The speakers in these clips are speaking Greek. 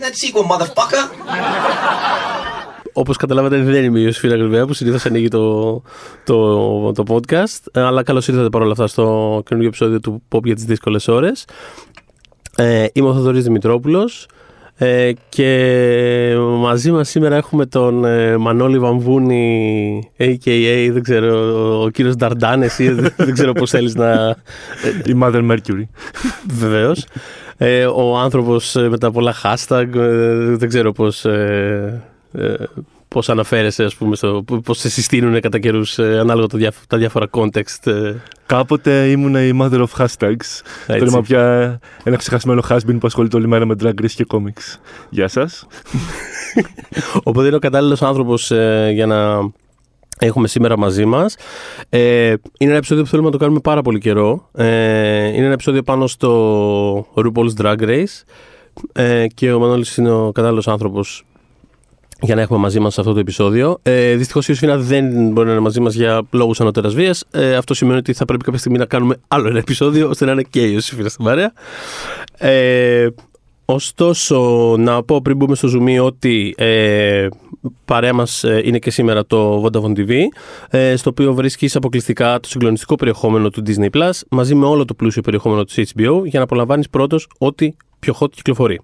that sequel, motherfucker. Όπως καταλάβατε, δεν είμαι η Ιωσήφινα Γρυβαία που συνήθως ανοίγει το, το, το podcast. Ε, Αλλά καλώς ήρθατε παρόλα αυτά στο καινούργιο επεισόδιο του Pop για τις δύσκολες ώρες. Ε, είμαι ο Θοδωρής Δημητρόπουλος ε, και μαζί μας σήμερα έχουμε τον ε, Μανώλη Βαμβούνη a.k.a. δεν ξέρω, ο, ο κύριος Νταρντάνες ή δεν, δεν ξέρω πώς θέλεις να... Η Mother Mercury. Βεβαίως. Ε, ο άνθρωπος ε, με τα πολλά hashtag, ε, δεν ξέρω πώς... Ε, ε, πώς αναφέρεσαι, ας πούμε, στο, πώς σε συστήνουν κατά καιρούς ε, ανάλογα τα, διάφο- τα διάφορα context. ε. Κάποτε ήμουν η Mother of Hashtags. Τώρα είμαι πια ένα ξεχασμένο has που ασχολείται όλη μέρα με drag race και comics. Γεια σας. Οπότε είναι ο κατάλληλος άνθρωπος για να έχουμε σήμερα μαζί μας. Ε, είναι ένα επεισόδιο που θέλουμε να το κάνουμε πάρα πολύ καιρό. Ε, είναι ένα επεισόδιο πάνω στο RuPaul's Drag Race. Ε, και ο Μανώλης είναι ο κατάλληλος άνθρωπος για να έχουμε μαζί μας αυτό το επεισόδιο. Ε, Δυστυχώς η Ιωσήφινα δεν μπορεί να είναι μαζί μας για λόγους ανωτέρα βίας. Ε, αυτό σημαίνει ότι θα πρέπει κάποια στιγμή να κάνουμε άλλο ένα επεισόδιο ώστε να είναι και η Ιωσήφινα στην παρέα. Ε, ωστόσο, να πω πριν μπούμε στο zoom ότι ε, παρέα μας ε, είναι και σήμερα το Vodafone TV, ε, στο οποίο βρίσκεις αποκλειστικά το συγκλονιστικό περιεχόμενο του Disney Plus μαζί με όλο το πλούσιο περιεχόμενο του HBO για να απολαμβάνεις πρώτος ό,τι πιο hot κυκλοφορεί.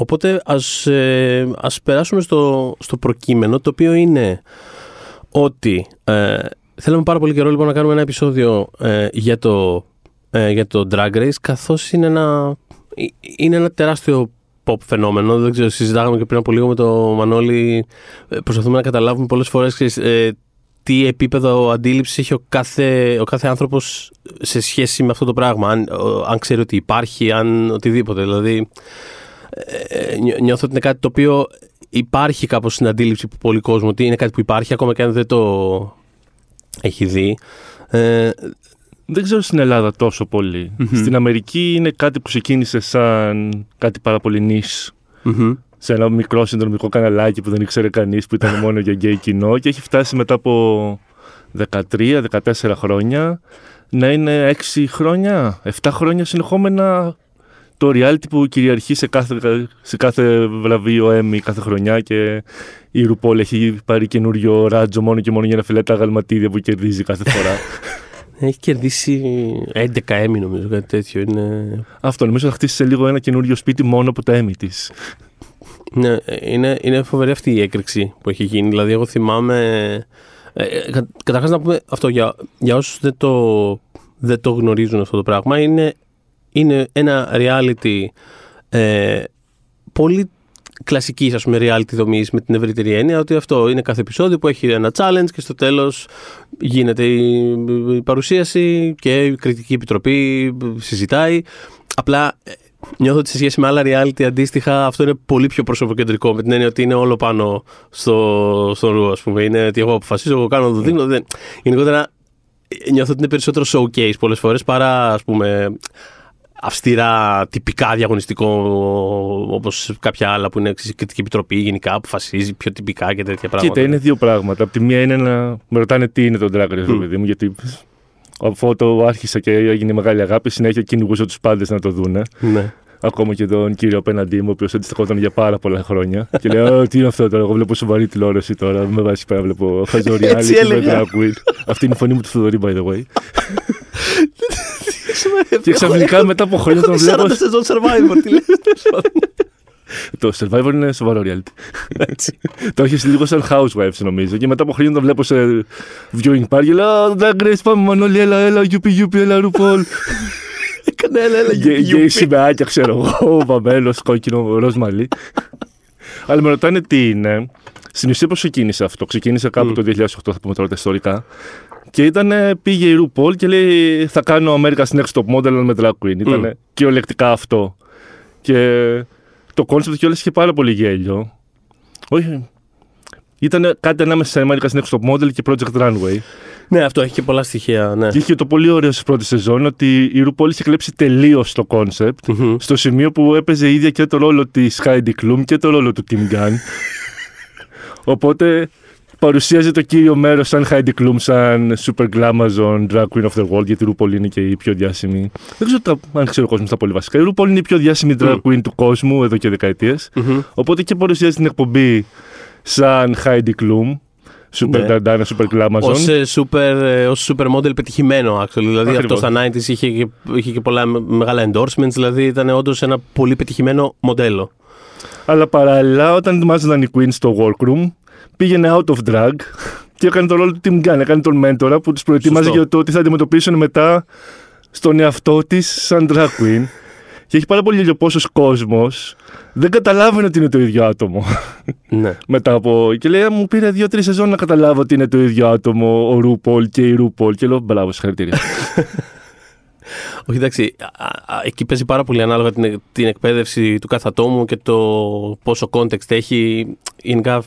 Οπότε ας, ε, ας περάσουμε στο, στο προκείμενο, το οποίο είναι ότι ε, θέλαμε πάρα πολύ καιρό λοιπόν να κάνουμε ένα επεισόδιο ε, για, το, ε, για το Drag Race, καθώς είναι ένα, ε, είναι ένα τεράστιο pop φαινόμενο. Δεν ξέρω, συζητάγαμε και πριν από λίγο με το Μανώλη. ε, Προσπαθούμε να καταλάβουμε πολλές φορές ξέρεις, ε, τι επίπεδο αντίληψης έχει ο κάθε, ο κάθε άνθρωπος σε σχέση με αυτό το πράγμα. Αν, ο- αν ξέρει ότι υπάρχει, αν οτιδήποτε. Δηλαδή, ε, νιώ- νιώθω ότι είναι κάτι το οποίο υπάρχει κάπως στην αντίληψη που πολλοί κόσμο ότι είναι κάτι που υπάρχει ακόμα και αν δεν το έχει δει. Ε, Δεν ξέρω στην Ελλάδα τόσο πολύ. Στην Αμερική είναι κάτι που ξεκίνησε σαν κάτι πάρα πολύ νης. μμμ. Σε ένα μικρό συνδρομικό καναλάκι που δεν ήξερε κανείς που ήταν μόνο για γκέι κοινό και έχει φτάσει μετά από 13-14 χρόνια να είναι 6 χρόνια, 7 χρόνια συνεχόμενα το reality που κυριαρχεί σε κάθε, σε κάθε βραβείο Emmy κάθε χρονιά και η RuPaul έχει πάρει καινούριο ράτζο μόνο και μόνο για να φυλάει τα αγαλματίδια που κερδίζει κάθε φορά. Έχει κερδίσει 11 έμι νομίζω κάτι τέτοιο. Είναι, Αυτό νομίζω θα χτίσει σε λίγο ένα καινούριο σπίτι μόνο από τα Emmy της. ναι, είναι, είναι φοβερή αυτή η έκρηξη που έχει γίνει. Δηλαδή εγώ θυμάμαι... Ε, ε, κα- καταρχάς να πούμε αυτό για, για όσους δεν το, δεν το γνωρίζουν αυτό το πράγμα είναι, είναι ένα reality ε, πολύ κλασικής ας πούμε reality δομής με την ευρύτερη έννοια ότι αυτό είναι κάθε επεισόδιο που έχει ένα challenge και στο τέλος γίνεται η, η παρουσίαση και η κριτική επιτροπή συζητάει απλά ε, νιώθω ότι σε σχέση με άλλα reality αντίστοιχα αυτό είναι πολύ πιο προσωποκεντρικό με την έννοια ότι είναι όλο πάνω στο, στο ρου ας πούμε είναι ότι εγώ αποφασίζω, εγώ κάνω το δίνω δεν. γενικότερα ε, νιώθω ότι είναι περισσότερο showcase πολλές φορές παρά ας πούμε αυστηρά τυπικά διαγωνιστικό όπως κάποια άλλα που είναι ξέρεις, η κριτική επιτροπή γενικά αποφασίζει πιο τυπικά και τέτοια πράγματα. Κοίτα, είναι δύο πράγματα. Απ' τη μία είναι να με ρωτάνε τι είναι το Drag Race, ρε παιδί μου, γιατί αφού το άρχισα και έγινε μεγάλη αγάπη, συνέχεια κυνηγούσα τους πάντες να το δούνε. Ναι. Ακόμα και τον κύριο απέναντί μου, ο οποίος αντιστοιχόταν για πάρα πολλά χρόνια. και λέω: «Α, Τι είναι αυτό τώρα, εγώ βλέπω σοβαρή τηλεόραση τώρα. Δεν με βάζει πέρα, βλέπω χαζοριάλι Έτσι και με έλεγα. drag queen. Αυτή είναι η φωνή μου του Θοδωρή, by the way. και ξαφνικά μετά από χρόνια τον βλέπω. 40 σεζόν Survivor, τι λες. Το Survivor είναι σοβαρό reality. Έτσι. Το έχεις λίγο σαν Housewives νομίζω. Και μετά από χρόνια τον βλέπω σε viewing party και λέω «Α, Drag Race, πάμε Μανώλη, έλα, έλα, γιουπι, γιουπι, έλα, RuPaul. Έκανε έλα, έλα, Γκέι γιουπι. σημαίακια, ξέρω εγώ, βαμμένος, κόκκινο, ροζ μαλλί. Αλλά με ρωτάνε τι είναι. Στην ουσία πώς ξεκίνησε αυτό. Ξεκίνησε κάπου το 2008, θα πούμε τώρα τα ιστορικά. Και ήταν, πήγε η RuPaul και λέει θα κάνω America's Next Top Model αλλά με drag queen. Ήταν κυριολεκτικά αυτό. Και το concept κιόλας είχε πάρα πολύ γέλιο. Όχι, ήταν κάτι ανάμεσα σε America's Next Top Model και Project Runway. Ναι, αυτό έχει και πολλά στοιχεία. Ναι. Και είχε το πολύ ωραίο στις πρώτη σεζόν ότι η RuPaul είχε κλέψει τελείως το concept Μμμ. στο σημείο που έπαιζε η ίδια και το ρόλο της Heidi Klum και το ρόλο του Tim Gunn. Οπότε παρουσίαζε το κύριο μέρος σαν Heidi Klum, σαν Super Glamazon, Drag Queen of the World, γιατί η RuPaul είναι και η πιο διάσημη. Δεν ξέρω τα, αν ξέρω ο κόσμος τα πολύ βασικά. Η RuPaul είναι η πιο διάσημη Drag Queen του κόσμου εδώ και δεκαετίες. Μμμ. Οπότε και παρουσιάζει την εκπομπή σαν Heidi Klum, Super Ναι. Dardana, Super Glamazon. Ως, ε, super, ε, ως super model πετυχημένο, actually. Δηλαδή Ακριβώς. αυτό στα 90s είχε και, είχε και πολλά με- μεγάλα endorsements, δηλαδή ήταν όντως ένα πολύ πετυχημένο μοντέλο. Αλλά παράλληλα, όταν ετοιμάζονταν η Queen στο workroom, πήγαινε out of drag και έκανε τον ρόλο του Tim Gunn. Έκανε τον μέντορα που τους προετοίμαζε Σωστό. για το τι θα αντιμετωπίσουν μετά στον εαυτό της σαν drag queen. και έχει πάρα πολύ γέλιο πόσος κόσμος δεν καταλάβαινε ότι είναι το ίδιο άτομο. Ναι. μετά από. Και λέει, «Α, μου πήρε δύο-τρεις σεζόν να καταλάβω ότι είναι το ίδιο άτομο ο RuPaul και η RuPaul. Και λέω, μπράβο, συγχαρητήρια. Όχι, εντάξει, α, α, εκεί παίζει πάρα πολύ ανάλογα την, την εκπαίδευση του κάθε ατόμου και το πόσο context έχει. Γενικά,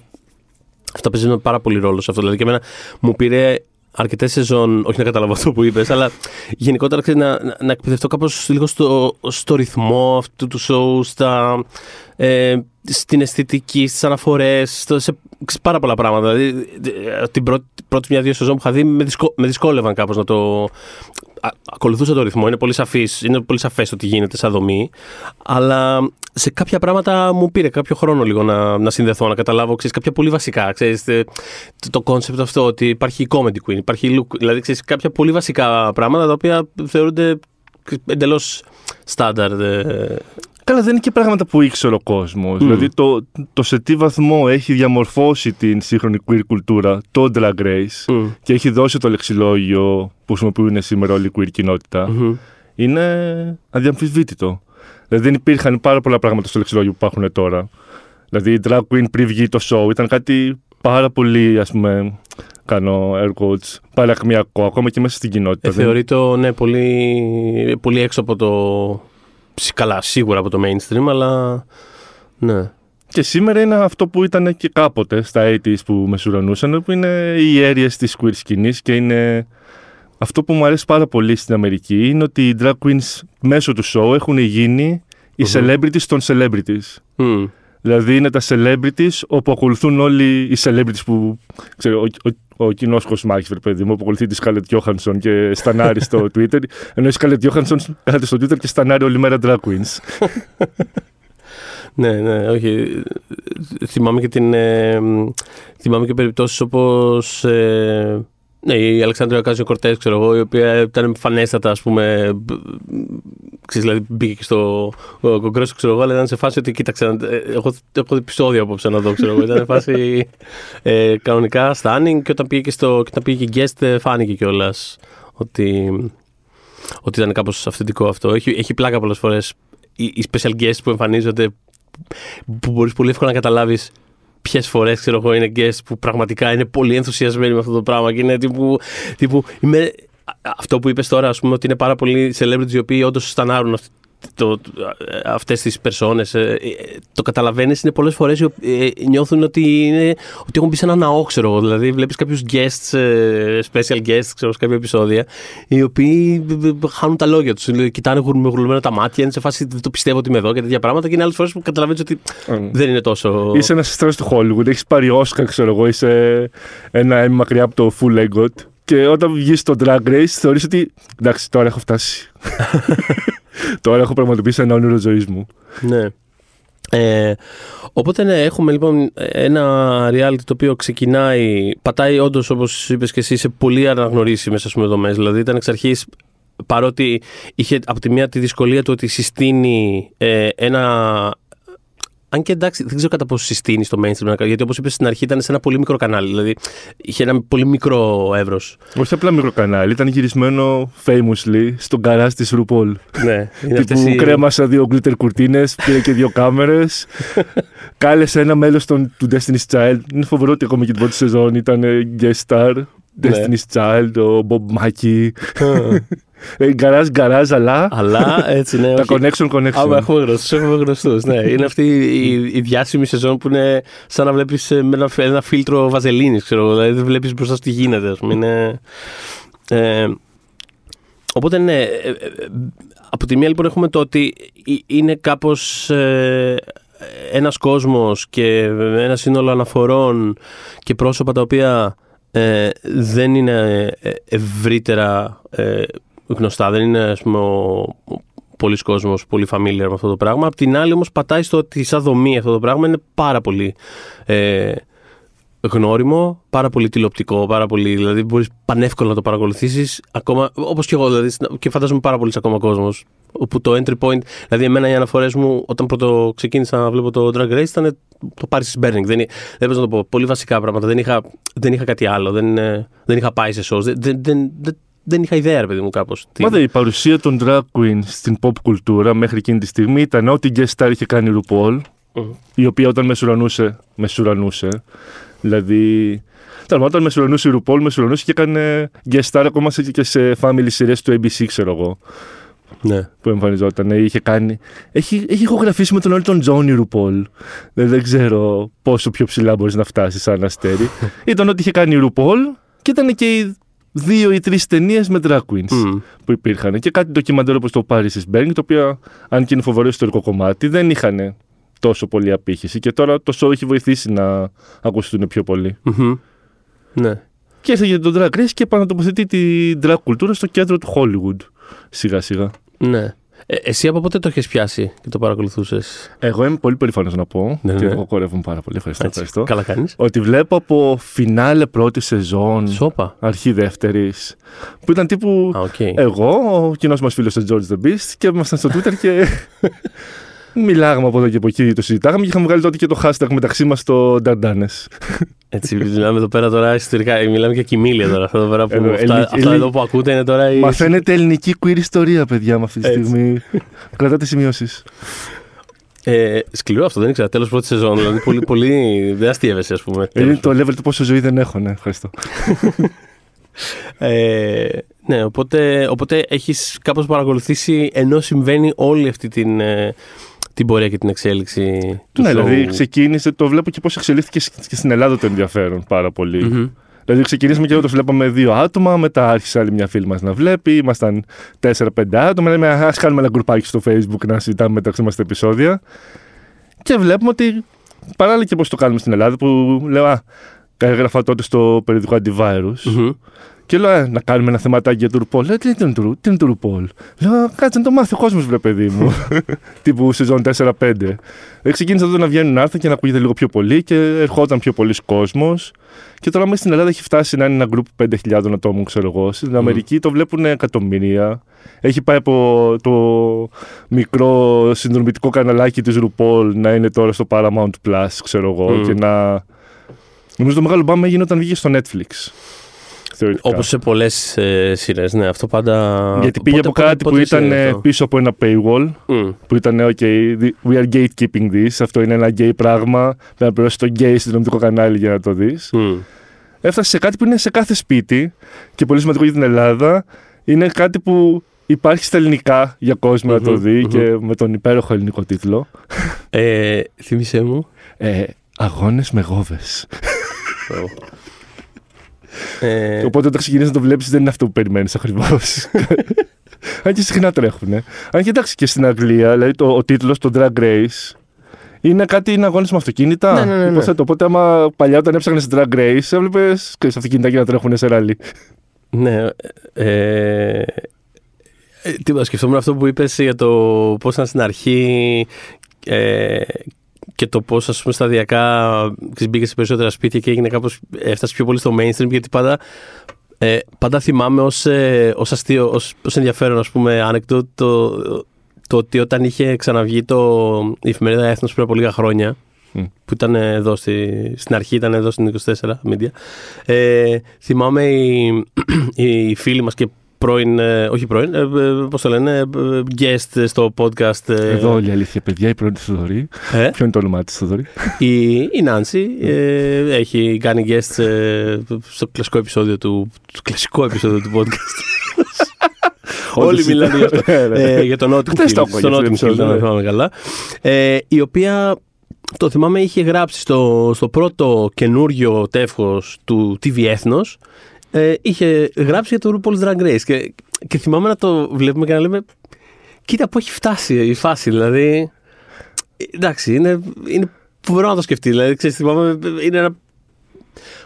αυτό παίζει ένα πάρα πολύ ρόλο σε αυτό. Δηλαδή, και εμένα μου πήρε αρκετές σεζόν, όχι να καταλάβω αυτό που είπες, αλλά γενικότερα ξέρεις, να, να, να εκπαιδευτώ κάπως λίγο στο, στο ρυθμό αυτού του show, στα, ε, στην αισθητική, στις αναφορές, σε ξέρεις, πάρα πολλά πράγματα. Δηλαδή, ε, την πρώτη, πρώτη μια-δύο σεζόν που είχα δει με, δυσκο, με δυσκόλευαν κάπως να το. Α, ακολουθούσα το ρυθμό, είναι πολύ σαφής, είναι πολύ σαφές το τι γίνεται σαν δομή, αλλά σε κάποια πράγματα μου πήρε κάποιο χρόνο λίγο να, να συνδεθώ, να καταλάβω ξέρεις, κάποια πολύ βασικά. Ξέρεις, τε- το concept αυτό ότι υπάρχει η comedy queen, υπάρχει η look, δηλαδή ξέρεις, κάποια πολύ βασικά πράγματα τα οποία θεωρούνται εντελώς στάνταρ. Ε, Καλά, δεν είναι και πράγματα που ήξερε ο κόσμος. Δηλαδή, το, το σε τι βαθμό έχει διαμορφώσει την σύγχρονη queer κουλτούρα το Drag Race μ, και έχει δώσει το λεξιλόγιο που χρησιμοποιούν σήμερα όλη η queer κοινότητα, μμμ. είναι αδιαμφισβήτητο. Δηλαδή, δεν υπήρχαν πάρα πολλά πράγματα στο λεξιλόγιο που υπάρχουν τώρα. Δηλαδή, η Drag Queen πριν βγει το show ήταν κάτι πάρα πολύ, ας πούμε, κάνω air quotes, παρακμιακό, ακόμα και μέσα στην κοινότητα. Ε, Δεν- θεωρεί το ναι, πολύ, πολύ έξω από το. Ψ- Καλά, σίγουρα από το mainstream, αλλά. Ναι. Και σήμερα είναι αυτό που ήταν και κάποτε στα 80s που μεσουρανούσαν, που είναι οι αίρειες της queer σκηνής και είναι αυτό που μου αρέσει πάρα πολύ στην Αμερική είναι ότι οι drag queens μέσω του show έχουν γίνει οι Μμμ. celebrities των celebrities. Μμ. Δηλαδή είναι τα celebrities όπου ακολουθούν όλοι οι celebrities που ξέρω, ο, ο, ο κοινός Κοσμάκη, παιδί μου, που ακολουθεί τη Scarlett Johansson και στανάρει στο Twitter. Ενώ η Scarlett Johansson κάθεται στο Twitter και στανάρει όλη μέρα drag queens. Ναι, ναι, όχι. Θυμάμαι και την. Ε, μ, θυμάμαι και περιπτώσεις όπως ε, ναι, η Αλεξάνδρεια Κάζιο Κορτές, ξέρω εγώ, η οποία ήταν εμφανέστατα, ας πούμε. Μπ- Ξέρεις, δηλαδή μπήκε και στο ο κογκρέσος, ξέρω εγώ, αλλά ήταν σε φάση ότι κοίταξε. ε, Έχω, έχω επεισόδιο απόψε να δω, ξέρω εγώ. Ήταν σε φάση ε, κανονικά stunning και όταν πήγε και, στο, και όταν πήγε και guest ε, φάνηκε κιόλας ότι, ότι ήταν κάπως αυθεντικό αυτό. Έχει, έχει πλάκα πολλές φορές οι, οι special guests που εμφανίζονται που μπορείς πολύ εύκολα να καταλάβεις ποιες φορές ξέρω εγώ είναι guests που πραγματικά είναι πολύ ενθουσιασμένοι με αυτό το πράγμα και είναι τύπου. τύπου είμαι, α- αυτό που είπες τώρα, ας πούμε, ότι είναι πάρα πολλοί celebrities οι οποίοι όντως στανάρουν αυτή, το, ε, αυτές τις περσόνες. Ε, ε, το καταλαβαίνεις είναι πολλές φορές οι οποί- ε, νιώθουν ότι, είναι, ότι έχουν μπει σε ένα ναό ξέρω εγώ. Δηλαδή βλέπεις κάποιους guests ε, special guests ξέρω σε κάποια επεισόδια οι οποίοι ε, ε, χάνουν τα λόγια τους. Δηλαδή, κοιτάνε γουρ- με γουρλωμένα τα μάτια είναι σε φάση δεν το πιστεύω ότι είμαι εδώ και τέτοια πράγματα και είναι άλλες φορές που καταλαβαίνεις ότι δεν είναι τόσο Είσαι ένας αστρός του Hollywood, έχεις πάρει Oscar, ξέρω εγώ, είσαι ένα έμι μακριά από το full EGOT. Και όταν βγεις στο Drag Race, θεωρείς ότι εντάξει, τώρα έχω φτάσει. τώρα έχω πραγματοποιήσει ένα όνειρο ζωής μου. Ναι. Ε, οπότε ναι, έχουμε λοιπόν ένα reality το οποίο ξεκινάει, πατάει όντως όπως είπες και εσύ σε πολύ αναγνωρίσιμες δομές. Δηλαδή ήταν εξ αρχής, παρότι είχε από τη μία τη δυσκολία του ότι συστήνει ε, ένα. Αν και εντάξει, δεν ξέρω κατά πόσο συστήνεις στο mainstream, γιατί όπως είπες στην αρχή ήταν σε ένα πολύ μικρό κανάλι. Δηλαδή είχε ένα πολύ μικρό εύρος. Όχι απλά μικρό κανάλι, ήταν γυρισμένο famously στον καράζ της RuPaul. ναι, είναι Τύπου αυτές οι- κρέμασα δύο glitter κουρτίνες, πήρε και δύο κάμερες. κάλεσε ένα μέλος του Destiny's Child. Είναι φοβερό ότι ακόμα και την πρώτη σεζόν ήταν ε, guest star. Ναι. Destiny's Child, ο Bob Mackie. Ε, Γκαράζ, γκαράζ, αλλά. Αλλά έτσι ναι. Τα όχι. connection, connection. Άμα έχουμε γνωστούς, έχουμε γνωστούς. Ναι. Είναι αυτή η, η διάσημη σεζόν που είναι σαν να βλέπεις με ένα, ένα φίλτρο βαζελίνης, ξέρω εγώ. Δηλαδή δεν βλέπεις μπροστά σου τι γίνεται, ας πούμε. Είναι, ε, οπότε ναι. ε, ε, από τη μία λοιπόν έχουμε το ότι ε- είναι κάπως. Ε, ένας κόσμος και ένα σύνολο αναφορών και πρόσωπα τα οποία ε, δεν είναι ε, ευρύτερα ε, γνωστά, δεν είναι ας πούμε, ο, πολλοί κόσμος πολύ familiar με αυτό το πράγμα. Απ' την άλλη όμως πατάει στο ότι σαν δομή αυτό το πράγμα είναι πάρα πολύ ε, γνώριμο, πάρα πολύ τηλεοπτικό, πάρα πολύ. Δηλαδή, μπορείς πανεύκολα να το παρακολουθήσεις. Ακόμα, όπως και εγώ, δηλαδή, και φαντάζομαι πάρα πολύ ακόμα κόσμος. Όπου το entry point, δηλαδή, εμένα οι αναφορές μου όταν πρώτο ξεκίνησα να βλέπω το Drag Race ήταν το Paris is Burning. Δεν, δεν να το πω. Πολύ βασικά πράγματα. Δεν είχα, δεν είχα κάτι άλλο. Δεν, δεν είχα πάει σε shows. Δεν, δεν, δεν, δεν είχα ιδέα, ρε παιδί μου, κάπως. Μα η παρουσία των drag queens στην pop κουλτούρα μέχρι εκείνη τη στιγμή ήταν ότι η guest star είχε κάνει RuPaul, mm-hmm. η οποία όταν μεσουρανούσε, μεσουρανούσε. Δηλαδή, Τέλος όταν μεσουρανούσε η RuPaul, μεσουρανούσε και έκανε guest star ακόμα και σε family series του ABC, ξέρω εγώ. Ναι. Που εμφανιζόταν. Είχε κάνει. Έχει, έχει ηχογραφήσει με τον όλο τον Τζόνι RuPaul. Δεν, δεν ξέρω πόσο πιο ψηλά μπορείς να φτάσεις σαν αστέρι. ήταν ότι είχε κάνει η RuPaul και ήταν και οι δύο ή τρεις ταινίες με drag queens που υπήρχαν. Και κάτι ντοκιμαντέρ όπως το Paris is Burning, το οποίο, αν και είναι φοβερό ιστορικό κομμάτι, δεν είχαν τόσο πολύ απήχηση. Και τώρα το show έχει βοηθήσει να ακουστούν πιο πολυ Ναι. Και ήρθε για τον drag race και επανατοποθετεί την drag κουλτούρα στο κέντρο του Hollywood. Σιγά σιγά. Ναι. Ε, εσύ από πότε το έχεις πιάσει και το παρακολουθούσες; Εγώ είμαι πολύ περήφανος να πω. Ναι, και ναι. εγώ κορεύομαι πάρα πολύ. Ευχαριστώ. Έτσι, ευχαριστώ. Καλά κάνεις. Ότι βλέπω από φινάλε πρώτη σεζόν. Σόπα. Αρχή δεύτερης. Που ήταν τύπου. okay. Εγώ, ο κοινός μας φίλος ο George the Beast και ήμασταν στο Twitter και. Μιλάγαμε από εδώ και από εκεί, το συζητάγαμε και είχαμε βγάλει τότε και το hashtag μεταξύ μας το Νταντάνες. Έτσι, μιλάμε εδώ πέρα τώρα ιστορικά. Μιλάμε για κοιμήλια τώρα. Αυτά, εδώ πέρα που, αυτά, ελληνική, αυτά εδώ που ακούτε είναι τώρα. Η... Μαθαίνετε ελληνική queer ιστορία, παιδιά, με αυτή τη στιγμή. Κρατάτε σημειώσεις. Ε, σκληρό αυτό, δεν ήξερα. Τέλος πρώτης σεζόν. Δηλαδή, πολύ, πολύ. Δεν αστείευεσαι, ας πούμε. Είναι το level του πόσο ζωή δεν έχω, ναι. Ευχαριστώ. ε, ναι, οπότε, οπότε έχεις κάπως παρακολουθήσει ενώ συμβαίνει όλη αυτή την, ε, την πορεία και την εξέλιξη του Ναι, show. δηλαδή ξεκίνησε, το βλέπω και πώς εξελίχθηκε και στην Ελλάδα το ενδιαφέρον πάρα πολύ. Mm-hmm. Δηλαδή ξεκινήσαμε και εδώ το βλέπαμε δύο άτομα, μετά άρχισε άλλη μια φίλη μας να βλέπει. Ήμασταν 4-5 άτομα. Λέμε, ας κάνουμε ένα γκρουπάκι στο Facebook να συζητάμε μεταξύ μας τα επεισόδια. Και βλέπουμε ότι παράλληλα και πώς το κάνουμε στην Ελλάδα, που λέω, Α, έγραφα τότε στο περιοδικό Antivirus. Mm-hmm. Και λέω, «Ε, να κάνουμε ένα θεματάκι για το Ρουπόλ. Λέω, τι είναι το, τι είναι το Ρουπόλ. Λέω, κάτσε να το μάθει ο κόσμος, βρε παιδί μου. Τύπου σεζόν 4-5. Ε, ξεκίνησα τότε να βγαίνουν άρθρα και να ακούγεται λίγο πιο πολύ και ερχόταν πιο πολλοί κόσμος. Και τώρα μέσα στην Ελλάδα έχει φτάσει να είναι ένα γκρουπ 5.000 ατόμων, ξέρω εγώ. Στην Αμερική το βλέπουν εκατομμύρια. Έχει πάει από το μικρό συνδρομητικό καναλάκι της Ρουπόλ να είναι τώρα στο Paramount Plus, ξέρω εγώ. Και να. Νομίζω το μεγάλο μπάμα έγινε όταν βγήκε στο Netflix. Όπως σε πολλές ε, σειρές, ναι, αυτό πάντα. Γιατί πήγε πότε, από κάτι πότε, που πότε ήταν είναι ε, αυτό; πίσω από ένα paywall. Mm. Που ήταν, OK, we are gatekeeping this. Αυτό είναι ένα gay πράγμα. Πρέπει να πληρώσει το gay συνδρομητικό κανάλι για να το δεις. Mm. Έφτασε σε κάτι που είναι σε κάθε σπίτι και πολύ σημαντικό για την Ελλάδα. Είναι κάτι που υπάρχει στα ελληνικά για κόσμο να το δει και με τον υπέροχο ελληνικό τίτλο. Ε, θύμισέ μου. Ε, αγώνες με γόβες. Ε, Οπότε όταν ξεκινήσει να το βλέπεις, δεν είναι αυτό που περιμένεις ακριβώς. Αν και συχνά τρέχουν. Αν και εντάξει και στην Αγγλία, δηλαδή το, ο τίτλος, το Drag Race, είναι κάτι είναι αγώνες με αυτοκίνητα. Ναι, ναι, ναι, ναι. Υποθέτω. Οπότε, άμα παλιά όταν έψαχνες Drag Race, έβλεπες αυτοκίνητα και να τρέχουν σε ράλι. ναι. Ε, ε, τι, σκεφτόμουν αυτό που είπες για το πώς ήταν στην αρχή ε, και το πώς ας πούμε σταδιακά ξέρεις, μπήκες σε περισσότερα σπίτια και έγινε κάπως, έφτασε πιο πολύ στο mainstream γιατί πάντα, ε, πάντα θυμάμαι ως, ε, ως αστείο, ως, ως ενδιαφέρον ας πούμε ανεκτό το, το ότι όταν είχε ξαναβγεί το, η εφημερίδα Έθνος πριν από λίγα χρόνια Mm. που ήταν εδώ στη, στην αρχή, ήταν εδώ στην 24 Media. Ε, θυμάμαι οι, οι φίλοι μας και πρώην, ε, όχι πρώην, ε, ε, πώς το λένε, ε, guest στο podcast. ε, Εδώ όλη η αλήθεια, παιδιά, η πρώτη Θοδωρή. ε, Ποιο είναι το όνομά της Θοδωρή; η, η Νάνση ε, έχει κάνει guest ε, στο κλασικό επεισόδιο του, στο κλασικό επεισόδιο του podcast. Όλοι Όντως μιλάνε για αυτό. Ναι, ναι. ε, για τον Notting Χτες το Hill. άκουγα Στο για αυτό το Notting Hill, επεισόδιο, αν ναι. θυμάμαι καλά. Ε, η οποία, το θυμάμαι, είχε γράψει στο, στο πρώτο καινούριο τεύχος του TV Έθνος, ε, είχε γράψει για το RuPaul's Drag Race. Και, και θυμάμαι να το βλέπουμε και να λέμε, κοίτα που έχει φτάσει η φάση, δηλαδή... εντάξει, είναι, είναι φοβερό να το σκεφτεί. Δηλαδή, ξέρεις, θυμάμαι, είναι ένα.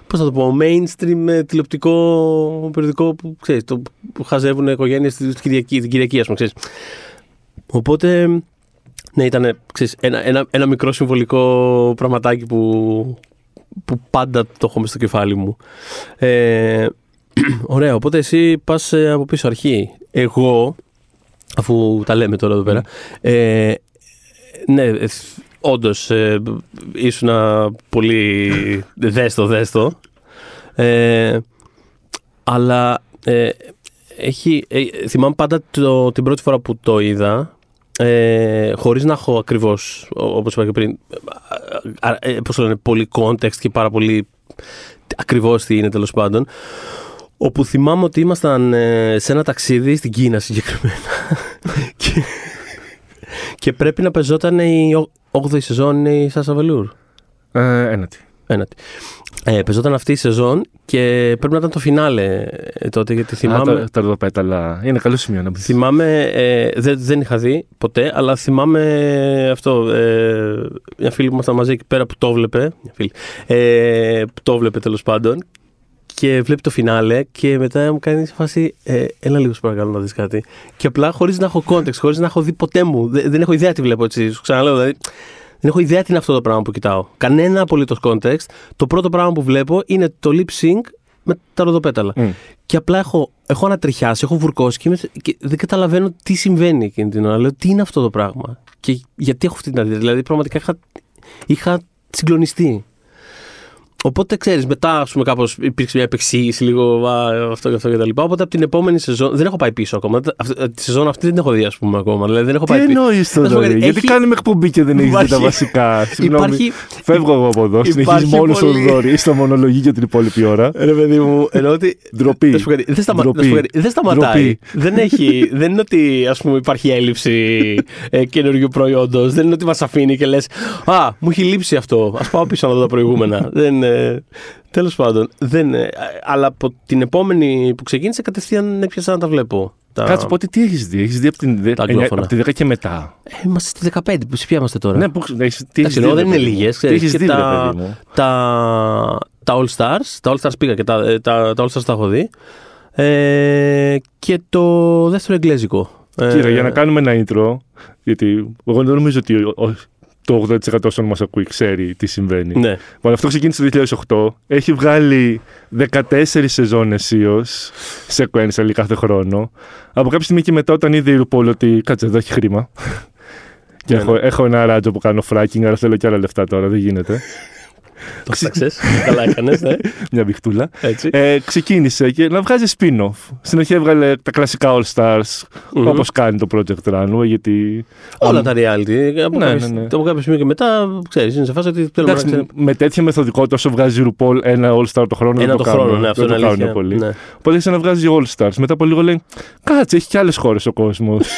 Πώς θα το πω, mainstream ε, τηλεοπτικό περιοδικό που, ξέρεις, το, που χαζεύουν οικογένειες την Κυριακή, την Κυριακή, ας πούμε. Ξέρεις. Οπότε, ναι, ήταν ξέρεις, ένα, ένα, ένα μικρό συμβολικό πραγματάκι που, που πάντα το έχω μες στο κεφάλι μου. Ε, ωραία, οπότε εσύ πας ε, από πίσω αρχή. Εγώ, αφού τα λέμε τώρα εδώ πέρα, ε, ναι, ε, όντως ε, ήσουν πολύ δέστο, δέστο. Ε, αλλά ε, έχει, ε, θυμάμαι πάντα το, την πρώτη φορά που το είδα, ε, χωρίς να έχω ακριβώς, ο- όπως είπα και πριν, α, α, ε, πώς το λένε, πολύ context και πάρα πολύ ακριβώς τι είναι τέλος πάντων. Όπου θυμάμαι ότι ήμασταν ε, σε ένα ταξίδι στην Κίνα συγκεκριμένα και, και πρέπει να πεζόταν η 8η σεζόν η Σάσα Βελούρ. Ε, ένατη. Ένατη. Ε, πεζόταν αυτή η σεζόν και πρέπει να ήταν το φινάλε ε, τότε γιατί θυμάμαι... Θυμάμαι... τα, τα ροδοπέταλα. Είναι καλό σημείο να μπεις. Θυμάμαι, ε, δεν, δεν είχα δει ποτέ, αλλά θυμάμαι αυτό. Ε, μια φίλη που ήμασταν μαζί εκεί πέρα που το βλέπε. Μια φίλη, ε, που το βλέπε τέλος πάντων. Και βλέπει το φινάλε και μετά μου κάνει σε φάση. Ε, έλα λίγο, σου παρακαλώ να δεις κάτι. Και απλά χωρίς να έχω context, χωρίς να έχω δει ποτέ μου. Δεν, δεν έχω ιδέα τι βλέπω έτσι. Σου ξαναλέω, δηλαδή. Δεν έχω ιδέα τι είναι αυτό το πράγμα που κοιτάω. Κανένα απολύτως context. Το πρώτο πράγμα που βλέπω είναι το lip sync με τα ροδοπέταλα. Μμ. Και απλά έχω, έχω ανατριχιάσει, έχω βουρκώσει και, είμαι- και δεν καταλαβαίνω τι συμβαίνει εκείνη την ώρα. Λέω τι είναι αυτό το πράγμα; Και γιατί έχω αυτή την αδεία. Δηλαδή πραγματικά είχα, είχα συγκλονιστεί. Οπότε ξέρεις, μετά ας πούμε, κάπως υπήρξε μια επεξήγηση λίγο α, αυτό και αυτό και τα λοιπά. Οπότε από την επόμενη σεζόν. Δεν έχω πάει πίσω ακόμα. Αυτή- Τη σεζόν αυτή δεν την έχω δει, ας πούμε, ακόμα. Δηλαδή δεν έχω Τι πάει πίσω. εννοείς Να σου τώρα, πω κάτι, Γιατί έχει- κάνουμε εκπομπή και δεν έχει δει τα Υπάρχει- βασικά. Συγγνώμη. Υπάρχει. Φεύγω εγώ από εδώ. Συνεχίζει υπάρχει μόνος ο πολύ- Δόρη στο μονολογή για την υπόλοιπη ώρα. Ρε παιδί μου, εννοώ ότι. Ντροπή. Να σου πω κάτι, Δεν, σταμα... Ντροπή. να σου πω κάτι, δεν σταματάει. Ντροπή. δεν, έχει... δεν είναι ότι ας πούμε, υπάρχει έλλειψη ε, καινούριου προϊόντος. Δεν είναι ότι μας αφήνει και λες: Α, μου έχει λείψει αυτό. Α πάω πίσω να δω τα προηγούμενα. δεν, ε... Τέλος πάντων. Δεν, ε, αλλά από την επόμενη που ξεκίνησε, κατευθείαν έπιασα να τα βλέπω. Τα... Κάτσε, οπότε τι έχεις δει; Έχεις δει από την δε- Τα εννιά- αγγλόφωνα. από τη 10 και μετά. Ε, είμαστε στη 15. Που ποια είμαστε τώρα. Ναι, που, έχεις, τι Εντάξει, έχεις εννοώ, δει, δεν ρε είναι παιδί μου; λίγες. Τι έχεις δει, ρε τα, παιδί μου; τα, τα All Stars. Τα All Stars πήγα και τα, ε, τα, τα All Stars τα έχω δει. Ε, και το δεύτερο εγγλέζικο. Ε, Κύριε, για να κάνουμε ένα intro, γιατί εγώ δεν νομίζω ότι ο- ο- το 80% όσων μας ακούει ξέρει τι συμβαίνει. Ναι. Μα αυτό ξεκίνησε το 2008. Έχει βγάλει 14 σεζόν αισίως sequentially κάθε χρόνο. Από κάποια στιγμή και μετά, όταν είδε η RuPaul ότι κάτσε εδώ έχει χρήμα. και Ναι, έχω, ναι. έχω ένα ράτζο που κάνω fracking, άρα θέλω και άλλα λεφτά τώρα, δεν γίνεται. Το ψάξε. Καλά έκανες, ναι. Μια μπιχτούλα. Έτσι. Ε, ξεκίνησε και να βγάζει spin-off. Στην αρχή έβγαλε τα κλασικά All Stars, Μμμ. όπως κάνει το Project Runway, γιατί... Όλα τα reality. Από, Ναι, κάποιο, ναι, ναι. από κάποιο σημείο και μετά, ξέρεις, είναι σε φάση ότι θέλουμε να Εντάξει, ξέρουμε. με τέτοια μεθοδικότητα όσο βγάζει η RuPaul ένα All Star το χρόνο. Ένα δεν το κάνουν, χρόνο, ναι, αυτό δεν είναι το αλήθεια. κάνουν πολύ. Ναι. Οπότε άρχισε να βγάζει All Stars. Μετά από λίγο λέει: Κάτσε, έχει και άλλες χώρες ο κόσμος.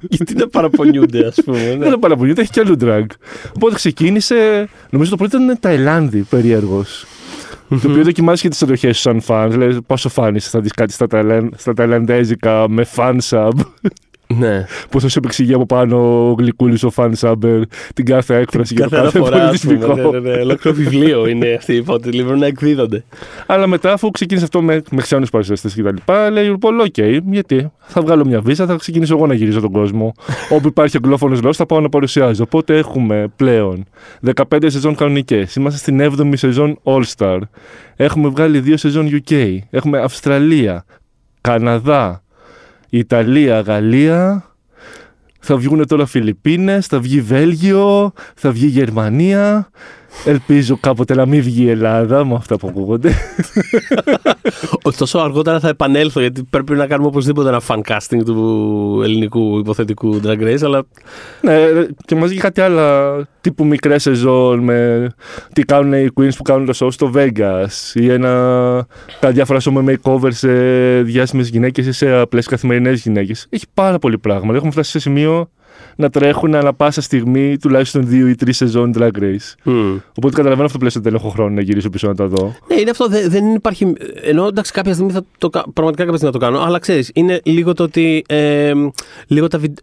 Γιατί να παραπονιούνται, ας πούμε. Δεν Ναι. είναι παραπονιέται, έχει και αλλού drag. Οπότε ξεκίνησε. Νομίζω το πρώτο ήταν Ταϊλάνδη, περιέργως. Το οποίο δοκιμάζει και τις αντοχές του σαν φαν. Λέει πόσο φαν είσαι, θα δεις κάτι στα, Ταϊλαν- στα Ταϊλανδέζικα με fan sub. Ναι. Που θα σου επεξηγεί από πάνω ο γλυκούλης ο fan subber την κάθε έκφραση για το Κάθε κάθε αναφορά, ας πούμε. Ναι, πολιτισμικό. ναι, ναι. Ολόκληρο βιβλίο είναι αυτή η υπόθεση. Λίγο να εκδίδονται. Αλλά μετά, αφού ξεκίνησε αυτό με, με ξένους παρουσιαστές και τα λοιπά, λέει η RuPaul, OK, γιατί θα βγάλω μια βίζα, θα ξεκινήσω εγώ να γυρίζω τον κόσμο. Όπου υπάρχει αγγλόφωνος λόγο, θα πάω να παρουσιάζω. Οπότε έχουμε πλέον 15 σεζόν κανονικές. Είμαστε στην 7η σεζόν All Star. Έχουμε βγάλει δύο σεζόν UK. Έχουμε Αυστραλία, Καναδά, Ιταλία, Γαλλία. Θα βγουν τώρα Φιλιππίνες, θα βγει Βέλγιο, θα βγει Γερμανία. Ελπίζω κάποτε να μην βγει η Ελλάδα με αυτά που ακούγονται. Ωστόσο, αργότερα θα επανέλθω γιατί πρέπει να κάνουμε οπωσδήποτε ένα fan casting του ελληνικού υποθετικού Drag Race. Αλλά ναι, και μαζί και κάτι άλλα τύπου μικρέ σεζόν με τι κάνουν οι queens που κάνουν το show στο Vegas ή ένα, τα διάφορα show με makeover σε διάσημες γυναίκες ή σε απλές καθημερινές γυναίκες. Έχει πάρα πολύ πράγμα. Έχουμε φτάσει σε σημείο να τρέχουν ανά πάσα στιγμή τουλάχιστον δύο ή τρεις σεζόν drag race. μμ. Οπότε καταλαβαίνω αυτό το πλαίσιο ότι δεν έχω χρόνο να γυρίσω πίσω να τα δω. Ναι, είναι αυτό. Δεν, δεν υπάρχει. Ενώ εντάξει, κάποια στιγμή θα το κα- Πραγματικά κάποια στιγμή θα το κάνω. Αλλά ξέρεις, είναι λίγο το ότι. Ε, λίγο τα βι...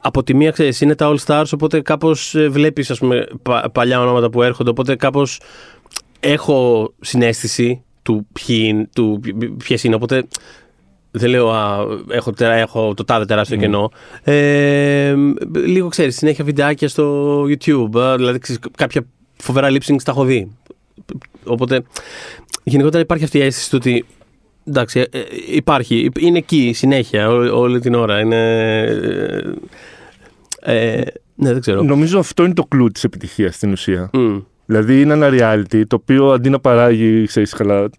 από τη μία ξέρεις, είναι τα All Stars, οπότε κάπως βλέπεις πα, παλιά ονόματα που έρχονται. Οπότε κάπως έχω συνέστηση του ποιες είναι. Οπότε δεν λέω α, έχω, έχω το τάδε τεράστιο mm. κενό. Ε, λίγο ξέρεις, συνέχεια βιντεάκια στο YouTube. Δηλαδή κάποια φοβερά lip syncs τα έχω δει. Οπότε γενικότερα υπάρχει αυτή η αίσθηση του ότι εντάξει, ε, υπάρχει, είναι εκεί συνέχεια όλη την ώρα. Είναι, ε, ε, ναι, δεν ξέρω. Νομίζω αυτό είναι το κλου της επιτυχίας στην ουσία. Δηλαδή είναι ένα reality το οποίο αντί να παράγει, ξέρεις καλά,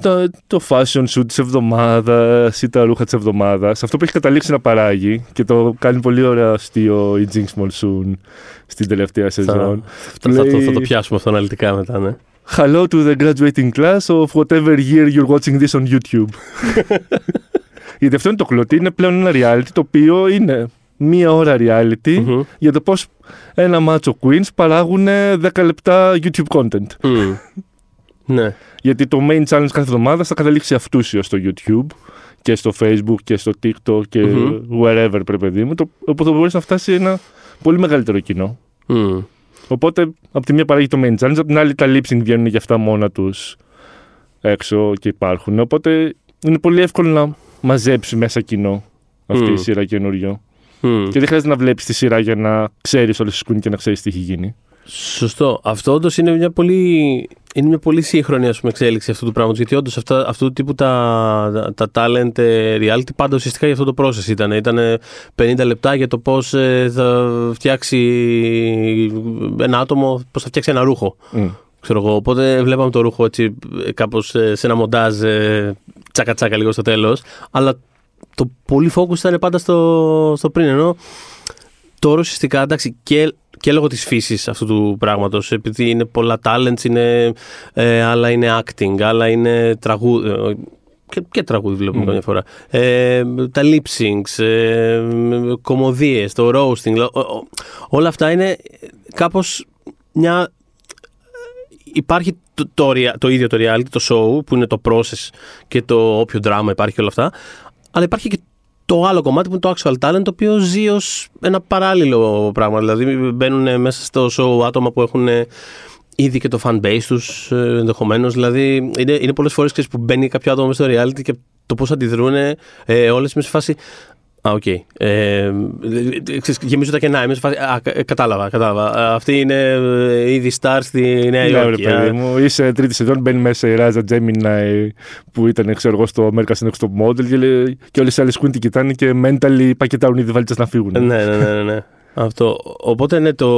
το, το fashion shoot της εβδομάδας ή τα ρούχα της εβδομάδας, αυτό που έχει καταλήξει να παράγει και το κάνει πολύ ωραίο αστείο η Jinx Monsoon στην τελευταία σεζόν. Θα, θα, θα, το πιάσουμε αυτό αναλυτικά μετά, ναι. Hello to the graduating class of whatever year you're watching this on YouTube. Γιατί αυτό είναι το κλωτή, είναι πλέον ένα reality το οποίο είναι μία ώρα reality για το πώς ένα μάτσο Queens παράγουν 10 λεπτά YouTube content. Ναι. Γιατί το main challenge κάθε εβδομάδα θα καταλήξει αυτούσιο στο YouTube και στο Facebook και στο TikTok και wherever πρέπει παιδί μου. Οπότε θα μπορείς να φτάσει ένα πολύ μεγαλύτερο κοινό. Οπότε από τη μία παράγει το main challenge, από την άλλη τα lip sync βγαίνουν για αυτά μόνα τους έξω και υπάρχουν. Οπότε είναι πολύ εύκολο να μαζέψει μέσα κοινό αυτή η σειρά καινούριο. Mm. Και δεν χρειάζεται να βλέπεις τη σειρά για να ξέρεις όλες τις σκούνε και να ξέρεις τι έχει γίνει. Σωστό. Αυτό όντως είναι μια πολύ, είναι μια πολύ σύγχρονη ας πούμε, εξέλιξη αυτού του πράγματος. Γιατί όντως αυτού του τύπου τα, τα, talent ε, reality πάντα ουσιαστικά για αυτό το process ήταν. Ήταν 50 λεπτά για το πώς ε, θα φτιάξει ένα άτομο, πώς θα φτιάξει ένα ρούχο. Mm. Ξέρω εγώ. Οπότε βλέπαμε το ρούχο έτσι κάπως σε ένα μοντάζ τσάκα τσάκα λίγο στο τέλος. Αλλά το πολύ focus ήταν πάντα στο, στο πριν. Ενώ τώρα ουσιαστικά εντάξει και, και λόγω της φύσης αυτού του πράγματος επειδή είναι πολλά talents, είναι, ε, άλλα είναι acting, άλλα είναι τραγούδι. Ε, και, και τραγούδι βλέπουμε mm. καμιά φορά. Ε, τα lip syncs, ε, κομμωδίες, το roasting, όλα αυτά είναι κάπως μια... Υπάρχει το, το, το, ίδιο το reality, το show που είναι το process και το όποιο δράμα υπάρχει και όλα αυτά αλλά υπάρχει και το άλλο κομμάτι που είναι το actual talent, το οποίο ζει ως ένα παράλληλο πράγμα. Δηλαδή μπαίνουν μέσα στο show άτομα που έχουν ήδη και το fan base τους ε, ενδεχομένως. Δηλαδή είναι, είναι πολλές φορές που μπαίνει κάποιο άτομο μέσα στο reality και το πώς αντιδρούν ε, όλες με σε φάση. Α, OK. Okay. Ε, γεμίζω τα κενά. Είμαι σε φάση, α, κατάλαβα, κατάλαβα. Αυτή είναι ε, ήδη star στη Νέα ναι, Υόρκη. Ναι, παιδί μου. Είσαι τρίτη σεζόν, μπαίνει μέσα η Raja Gemini που ήταν, ξέρω εγώ, στο America's Next Top Model και, και όλες οι άλλες queen την κοιτάνε και mentally πακετάρουν ήδη βαλίτσες να φύγουν. Ναι, ναι, ναι. ναι, ναι. Αυτό. Οπότε είναι το.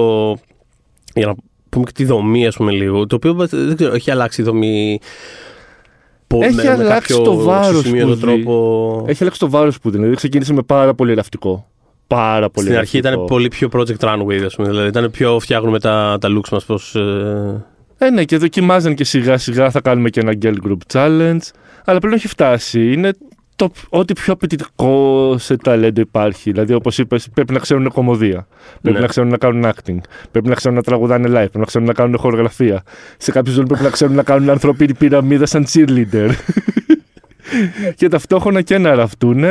Για να πούμε και τη δομή, ας πούμε, λίγο. Το οποίο δεν ξέρω, έχει αλλάξει η δομή έχει με, αλλάξει με το βάρος που τρόπο... Έχει αλλάξει το βάρος που Δηλαδή ξεκίνησε με πάρα πολύ ελαφτικό. Πάρα πολύ Στην αρχή ήταν πολύ πιο project runway, ας πούμε. Δηλαδή ήταν πιο φτιάχνουμε τα, τα looks μας πώς. Ε... ε... ναι, και δοκιμάζαν και σιγά σιγά θα κάνουμε και ένα girl group challenge. Αλλά πλέον έχει φτάσει. Είναι το, ό,τι πιο απαιτητικό σε ταλέντο υπάρχει. Δηλαδή, όπως είπες, πρέπει να ξέρουν κομμωδία. Πρέπει ναι. να ξέρουν να κάνουν acting. Πρέπει να ξέρουν να τραγουδάνε live. Πρέπει να ξέρουν να κάνουν χορογραφία. Σε κάποιους ζώνες πρέπει να ξέρουν να κάνουν ανθρωπίνη πυραμίδα σαν cheerleader. και ταυτόχρονα και να ραφτούν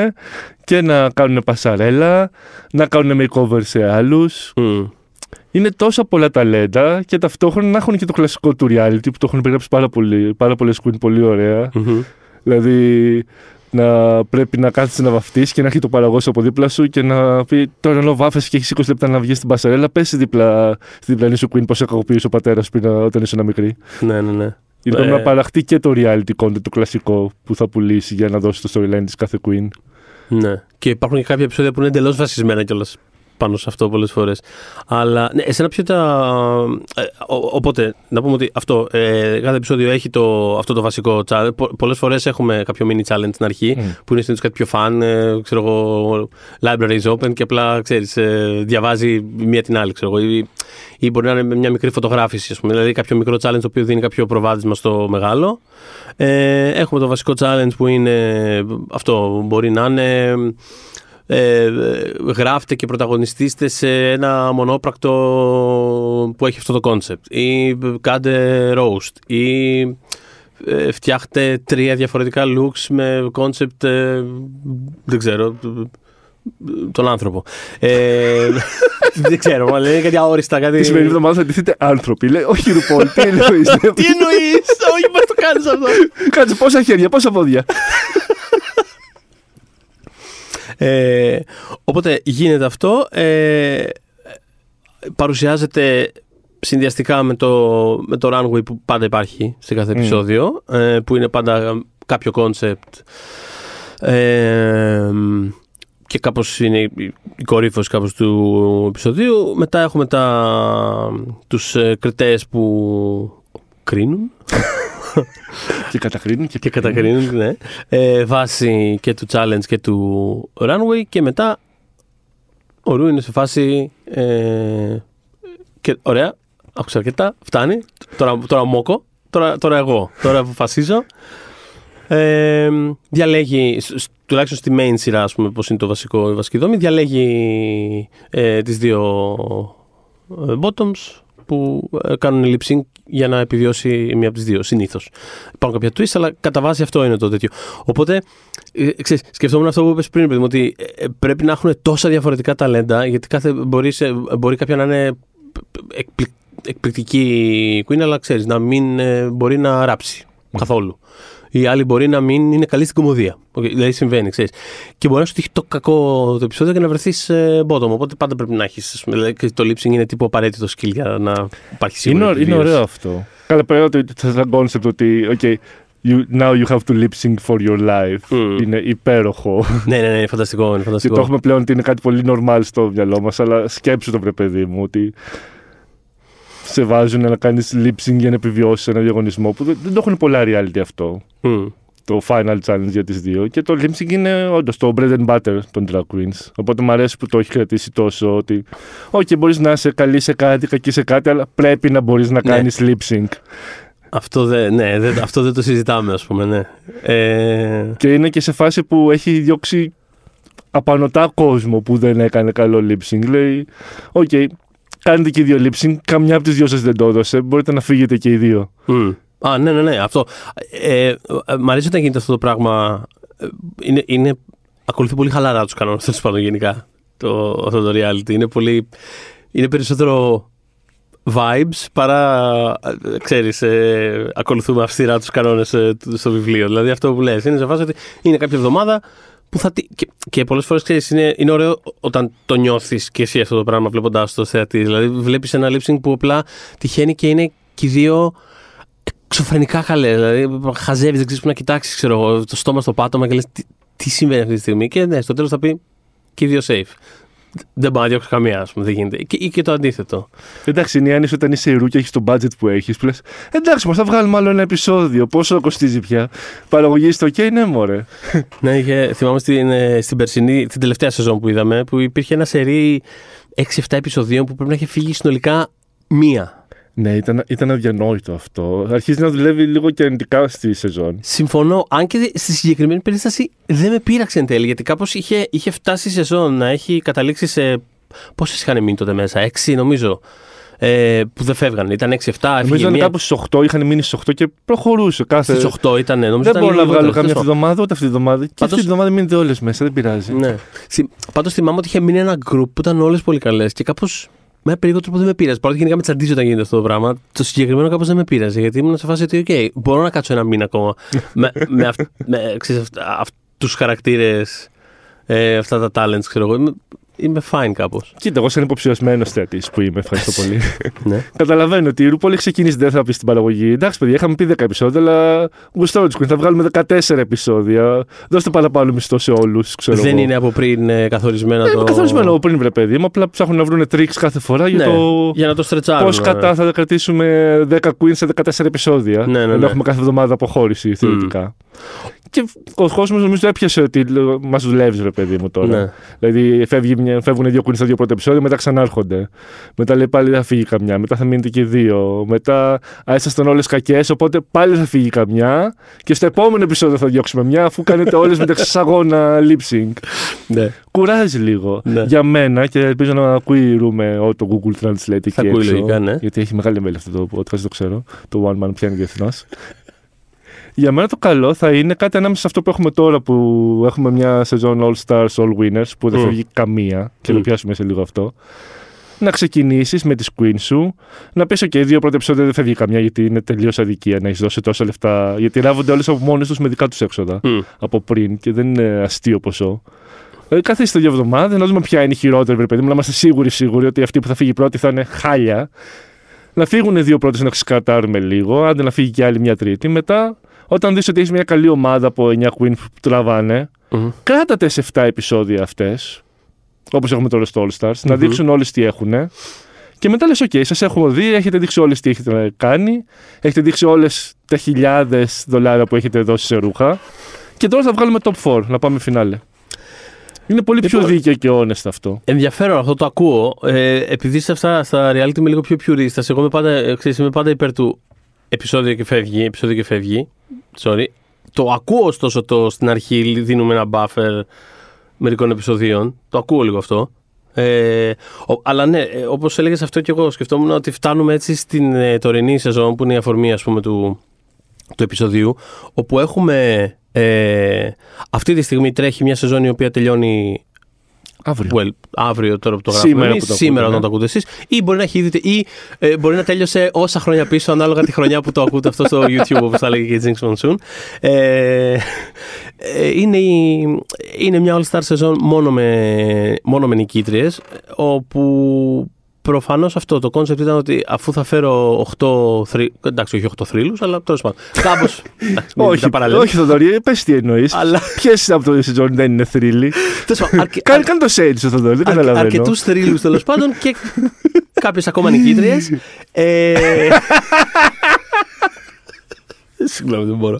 και να κάνουν πασαρέλα, να κάνουν makeover σε άλλους. Mm. Είναι τόσα πολλά ταλέντα και ταυτόχρονα να έχουν και το κλασικό του reality που το έχουν περιγράψει πάρα, πολύ, πάρα πολλές πολύ ωραία. Mm-hmm. Δηλαδή, να πρέπει να κάθεσαι να βαφτεί και να έχει το παραγό από δίπλα σου και να πει τώρα ενώ βάφεσαι και έχεις 20 λεπτά να βγεις στην πασαρέλα, πες δίπλα στην διπλανή σου queen πώς κακοποιήσει ο πατέρας πριν όταν είσαι ένα μικρή. Ναι, ναι, ναι. Γιατί πρέπει ε... να παραχτεί και το reality content, το κλασικό που θα πουλήσει για να δώσει το storyline της κάθε queen. Ναι. Και υπάρχουν και κάποια επεισόδια που είναι εντελώς βασισμένα κιόλας πάνω σε αυτό πολλές φορές. Αλλά ναι, εσένα ποιο τα. Ε, οπότε, να πούμε ότι αυτό, ε, κάθε επεισόδιο έχει το, αυτό το βασικό challenge. Πολλές φορές έχουμε κάποιο mini challenge στην αρχή mm. που είναι συνήθως κάτι πιο fun. Ε, ξέρω εγώ, library is open και απλά ξέρεις, ε, διαβάζει μία την άλλη. Ξέρω, ή, ή μπορεί να είναι μια μικρή φωτογράφηση, ας πούμε. Δηλαδή κάποιο μικρό challenge το οποίο δίνει κάποιο προβάδισμα στο μεγάλο. Ε, έχουμε το βασικό challenge που είναι αυτό, μπορεί να είναι ε, γράφτε και πρωταγωνιστήστε σε ένα μονόπρακτο που έχει αυτό το concept ή κάντε roast ή ε, φτιάχτε τρία διαφορετικά looks με concept ε, δεν ξέρω τον άνθρωπο. Ε, δεν ξέρω, μα λένε κάτι αόριστα. Κάτι... Τη σημερινή εβδομάδα θα ντυθείτε άνθρωποι. Λέει, όχι RuPaul, τι εννοείς. Τι εννοείς, όχι, μας το κάνεις αυτό. Κάτσε πόσα χέρια, πόσα πόδια. Ε, οπότε γίνεται αυτό. Ε, παρουσιάζεται συνδυαστικά με το, με το runway που πάντα υπάρχει σε κάθε επεισόδιο, ε, που είναι πάντα κάποιο concept ε, και κάπως είναι η- η κορύφωση κάπως του επεισοδίου. Μετά έχουμε τα, τους ε, κριτές που κρίνουν και κατακρίνουν και, και κατακρίνουν, ναι, ε, βάσει και του challenge και του runway και μετά ο Ρου είναι σε φάση ε, και ωραία, άκουσα αρκετά, φτάνει, τώρα, τώρα μόκο, τώρα, τώρα εγώ, τώρα αποφασίζω. Ε, διαλέγει, σ- σ- τουλάχιστον στη main σειρά, ας πούμε, πώς είναι το βασικό, η βασική δόμη, διαλέγει ε, τις δύο ε, bottoms που ε, κάνουν lip sync για να επιβιώσει μία από τις δύο, συνήθως. Υπάρχουν κάποια twist, αλλά κατά βάση αυτό είναι το τέτοιο. Οπότε, ε, ξέρεις, σκεφτόμουν αυτό που είπες πριν, παιδί μου, ότι ε, πρέπει να έχουν τόσα διαφορετικά ταλέντα, γιατί κάθε, μπορείς, σε- μπορεί κάποια να είναι εκπλη- εκπληκτική queen, αλλά ξέρεις, να μην ε, μπορεί να ράψει καθόλου. Η άλλη μπορεί να μην είναι καλή στην κομμωδία. Okay, δηλαδή συμβαίνει, ξέρεις. Και μπορεί να σου τύχει το κακό το επεισόδιο και να βρεθείς bottom. Οπότε πάντα πρέπει να έχεις. Δηλαδή, και το lip sync είναι τύπο απαραίτητο skill για να υπάρχει σίγουρα. Είναι, είναι επιβίωση. ωραίο αυτό. Καλά, πέρα ότι σαν concept ότι, okay, you, now you have to lip sync for your life. Μμμ. Είναι υπέροχο. Ναι, ναι, ναι, είναι φανταστικό. Είναι Και φανταστικό. το έχουμε πλέον ότι είναι κάτι πολύ normal στο μυαλό μας, αλλά σκέψου το βρε παιδί μου ότι σε βάζουν να κάνεις lip sync για να επιβιώσεις ένα διαγωνισμό που δεν, δεν το έχουν πολλά reality αυτό. Μμ. Το final challenge για τις δύο. Και το lip sync είναι όντως το bread and butter των drag queens. Οπότε μου αρέσει που το έχει κρατήσει τόσο ότι. Όχι, μπορείς να είσαι καλή σε κάτι, κακή σε κάτι, αλλά πρέπει να μπορείς να Ναι. κάνεις lip sync. Αυτό, δεν, ναι, δεν, αυτό δεν το συζητάμε, ας πούμε. Ναι. Ε, Και είναι και σε φάση που έχει διώξει απανωτά κόσμο που δεν έκανε καλό lip sync. Λέει, οκ, κάνετε και οι δύο lip sync, καμιά από τις δυο σας δεν το έδωσε, μπορείτε να φύγετε και οι δύο. μ. Α, ναι, ναι, ναι. Αυτό. Ε, ε, μ' αρέσει όταν γίνεται αυτό το πράγμα. Ε, Είναι, είναι, ακολουθεί πολύ χαλαρά τους κανόνες, τέλος πάντων, γενικά. Το, αυτό το reality. Είναι πολύ. Είναι περισσότερο vibes παρά, ε, ξέρεις, ε, ακολουθούμε αυστηρά τους κανόνες ε, του- στο βιβλίο. Δηλαδή αυτό που λες, είναι σε φάση ότι είναι κάποια εβδομάδα που θα... τι- Και, και πολλές φορές, ξέρεις, είναι, είναι ωραίο όταν το νιώθεις και εσύ αυτό το πράγμα βλέποντας το θεατή. Δηλαδή βλέπεις ένα lip sync που απλά τυχαίνει και είναι και οι δύο εξωφρενικά καλέ. Δηλαδή χαζεύεις, δεν ξέρεις που να κοιτάξεις, ξέρω εγώ, το στόμα στο πάτωμα και λες τι, τι συμβαίνει αυτή τη στιγμή. Και ναι, στο τέλος θα πει και οι δύο safe. Δεν πάω να διώξω καμία, ας πούμε, δεν γίνεται. Και, ή και το αντίθετο. Εντάξει, είναι η άνοιση όταν είσαι ρου και έχεις το budget που έχεις. Που λες, εντάξει, μα θα βγάλουμε άλλο ένα επεισόδιο. Πόσο κοστίζει πια. Παραγωγή στο OK, ναι, μωρέ. Ναι, είχε, θυμάμαι στην, ε, στην περσινή, την τελευταία σεζόν που είδαμε, που υπήρχε ένα σερί 6-7 επεισοδίων που πρέπει να είχε φύγει συνολικά μία. Ναι, ήταν, ήταν αδιανόητο αυτό. Αρχίζει να δουλεύει λίγο και αρνητικά στη σεζόν. Συμφωνώ, αν και στη συγκεκριμένη περίσταση δεν με πείραξε εν τέλει, γιατί κάπως είχε, είχε φτάσει η σεζόν να έχει καταλήξει σε. Πόσε είχαν μείνει τότε μέσα, 6 νομίζω. Ε, που δεν φεύγανε. Ήταν 6-7, Νομίζω έφυγε ήταν μία. κάπου στι 8, είχαν μείνει στις 8 και προχωρούσε κάθε. Στις 8 ήταν, νομίζω. Δεν ήταν μπορώ να λίγο βγάλω λιγότερο, καμία τέλος αυτή τη εβδομάδα, ούτε αυτή τη εβδομάδα. Και Πάντως- αυτή τη εβδομάδα μείνετε όλες μέσα, δεν πειράζει. Ναι. Πάντως θυμάμαι ότι είχε μείνει ένα group που ήταν όλες πολύ καλές και κάπω με ένα περίεργο τρόπο δεν με πείραζε. Παρότι γενικά με τσαντίζει όταν γίνεται αυτό το πράγμα. Το συγκεκριμένο κάπως δεν με πείραζε. Γιατί ήμουν σε φάση ότι, OK, μπορώ να κάτσω ένα μήνα ακόμα με, με, αυ, με ξέρεις, αυ, αυτού τους χαρακτήρες, ε, αυτά τα talents, ξέρω εγώ. Είμαι, είμαι fine κάπως. Κοίτα, εγώ σαν υποψιασμένος θεατή που είμαι, ευχαριστώ πολύ. ναι. Καταλαβαίνω ότι η Ρούπολη έχει ξεκινήσει, δεν θα πει στην παραγωγή. Εντάξει, παιδιά, είχαμε πει 10 επεισόδια, αλλά γουστάρω του θα βγάλουμε 14 επεισόδια. Δώστε παραπάνω μισθό σε όλους. Δεν είναι από πριν ε, καθορισμένα Δεν το. είναι καθορισμένο από πριν, βρε παιδί μου. Απλά ψάχνουν να βρουν τρίξ κάθε φορά για Ναι, το για να το στρετσάρουν. πώς κατά θα κρατήσουμε 10 queens σε 14 επεισόδια. Ναι, ναι, Ενώ ναι. έχουμε κάθε εβδομάδα αποχώρηση θεωρητικά. Και ο κόσμος νομίζω έπιασε ότι μα δουλεύεις, ρε παιδί μου τώρα. Ναι. Δηλαδή φεύγει μια, φεύγουν δύο queens στα δύο πρώτα επεισόδια, μετά ξανάρχονται. Μετά λέει πάλι θα φύγει καμιά, μετά θα μείνετε και δύο. Μετά α, ήσασταν όλες κακές, οπότε πάλι θα φύγει καμιά. Και στο επόμενο επεισόδιο θα διώξουμε μια, αφού κάνετε όλες μεταξύ αγώνα lip sync. ναι. Κουράζει λίγο. Ναι. Για μένα και ελπίζω να ακούει η Ρου με ό, το Google Translate εκεί ακούει έξω, λογικά, ναι. Γιατί έχει μεγάλη μέλη αυτό το podcast, το ξέρω. Το One Man πιάνει διεθνώς. Για μένα το καλό θα είναι κάτι ανάμεσα σε αυτό που έχουμε τώρα που έχουμε μια σεζόν All Stars, All Winners που δεν Mm. φεύγει καμία και το Mm. πιάσουμε σε λίγο αυτό. Να ξεκινήσεις με τη Queen σου, να πεις: OK, δύο πρώτα επεισόδια δεν φεύγει καμιά γιατί είναι τελείως αδικία να έχεις δώσει τόσα λεφτά. Γιατί ράβονται όλες από μόνες τους με δικά τους έξοδα Μμ. από πριν και δεν είναι αστείο ποσό. Δηλαδή, καθίστε δύο εβδομάδες, να δούμε ποια είναι η χειρότερη, βρε παιδί μου, να είμαστε σίγουροι, σίγουροι ότι αυτή που θα φύγει πρώτη θα είναι χάλια. Να φύγουν οι δύο πρώτες να ξεκατάρουμε λίγο, άντε να φύγει και άλλη μια τρίτη. Μετά, όταν δεις ότι έχεις μια καλή ομάδα από 9 Queen που τραβάνε, Μμ. κράτατε σε 7 επεισόδια αυτές, όπως έχουμε τώρα στο All Stars, να Μμμ. δείξουν όλες τι έχουν. Και μετά λες, OK, σας έχω δει, έχετε δείξει όλες τι έχετε κάνει, έχετε δείξει όλες τα χιλιάδες δολάρια που έχετε δώσει σε ρούχα και τώρα θα βγάλουμε top 4, να πάμε φινάλε. Είναι πολύ πιο Λοιπόν, δίκαιο και honest αυτό. Ενδιαφέρον αυτό το ακούω. Ε, επειδή σε αυτά στα reality είμαι λίγο πιο πιουρίστας, εγώ είμαι πάντα, ε, ξέρεις, είμαι πάντα υπέρ του επεισόδιο και φεύγει, επεισόδιο και φεύγει. Sorry. Το ακούω ωστόσο το στην αρχή δίνουμε ένα buffer μερικών επεισοδίων. Το ακούω λίγο αυτό. Ε, ο- αλλά ναι, ε, όπως έλεγες αυτό και εγώ σκεφτόμουν ότι φτάνουμε έτσι στην ε, τωρινή σεζόν που είναι η αφορμή ας πούμε του, του επεισοδίου όπου έχουμε ε, αυτή τη στιγμή τρέχει μια σεζόν η οποία τελειώνει Αύριο. well, αύριο τώρα που το γράφουμε Σήμερα εμείς, που το σήμερα ακούτε, όταν το ακούτε εσείς. Ή μπορεί να έχει ήδη ή ε, μπορεί να τέλειωσε όσα χρόνια πίσω ανάλογα τη χρονιά που το ακούτε αυτό στο YouTube όπως θα λέγει και η Jinx Monsoon. Ε, ε, είναι, η- είναι μια All Star σεζόν μόνο με, μόνο με νικήτριες όπου Προφανώς αυτό το concept ήταν ότι αφού θα φέρω 8 θρύλους. Εντάξει, όχι 8 θρύλους, αλλά τέλος πάντων. Κάπως. όχι, όχι Θοδωρή, πες τι εννοείς. Αλλά. Ποιες από το σεζόν δεν είναι θρύλοι; τέλος πάντων, αρκε- Κάνε κάνε το shade σου Θοδωρή, δεν καταλαβαίνω. Αρκετούς θρύλους τέλος πάντων και κάποιες ακόμα νικήτριες. ε... Συγγνώμη, δεν μπορώ.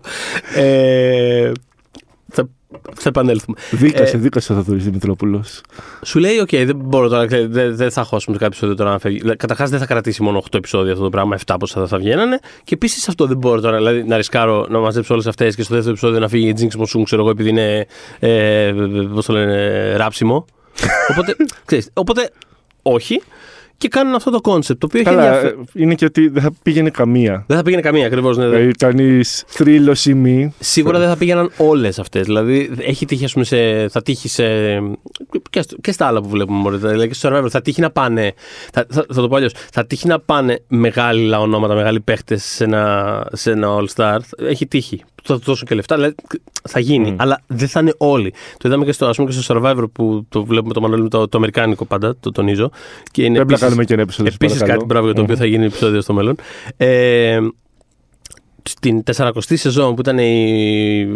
Ε... Θα, θα επανέλθουμε. Δίκασε, Ε, δίκασε ο Θοδωρής Δημητρόπουλος. Σου λέει, οκ, δεν μπορώ τώρα, ξέρετε, δεν, δεν θα χώσουμε κάποιο επεισόδιο τώρα να φεύγει. Καταρχάς, δεν θα κρατήσει μόνο 8 επεισόδια αυτό το πράγμα, 7 πώς θα, θα βγαίνανε. Και επίσης αυτό δεν μπορώ τώρα δηλαδή, να ρισκάρω να μαζέψω όλες αυτές και στο δεύτερο επεισόδιο να φύγει η Jinx Monsoon, ξέρω εγώ, επειδή είναι. Ε, Πώς το λένε, ράψιμο. οπότε, ξέρεις, οπότε, όχι. Και κάνουν αυτό το concept, το οποίο έχει Καλά, ενδιαφέρον. ε, είναι και ότι δεν θα πήγαινε καμία. Δεν θα πήγαινε καμία ακριβώς. Ναι, Δηλαδή, κανεί θρύλο ή μη. Σίγουρα δεν θα πήγαιναν όλες αυτές. Δηλαδή, έχει τύχει, ας πούμε, σε, θα τύχει σε. Και, στο- και στα άλλα που βλέπουμε, μωρέ, δηλαδή και στο Survivor, θα τύχει να πάνε. Θα, θα, θα το πω αλλιώς. Θα τύχει να πάνε μεγάλα ονόματα, μεγάλοι παίχτες σε ένα, σε ένα All Star. Έχει τύχει. Θα του δώσουν και λεφτά. Δηλαδή, θα γίνει. Μμ. Αλλά δεν θα είναι όλοι. Το είδαμε και στο, ας πούμε, και στο Survivor που το βλέπουμε το Μανώλη, το, το αμερικάνικο πάντα, το τονίζω. Και είναι Πρέπει να επίσης- κάνουμε και ένα επεισόδιο. Επίσης κάτι μπράβο για το οποίο θα γίνει επεισόδιο στο μέλλον. Ε, στην 40η σεζόν που ήταν η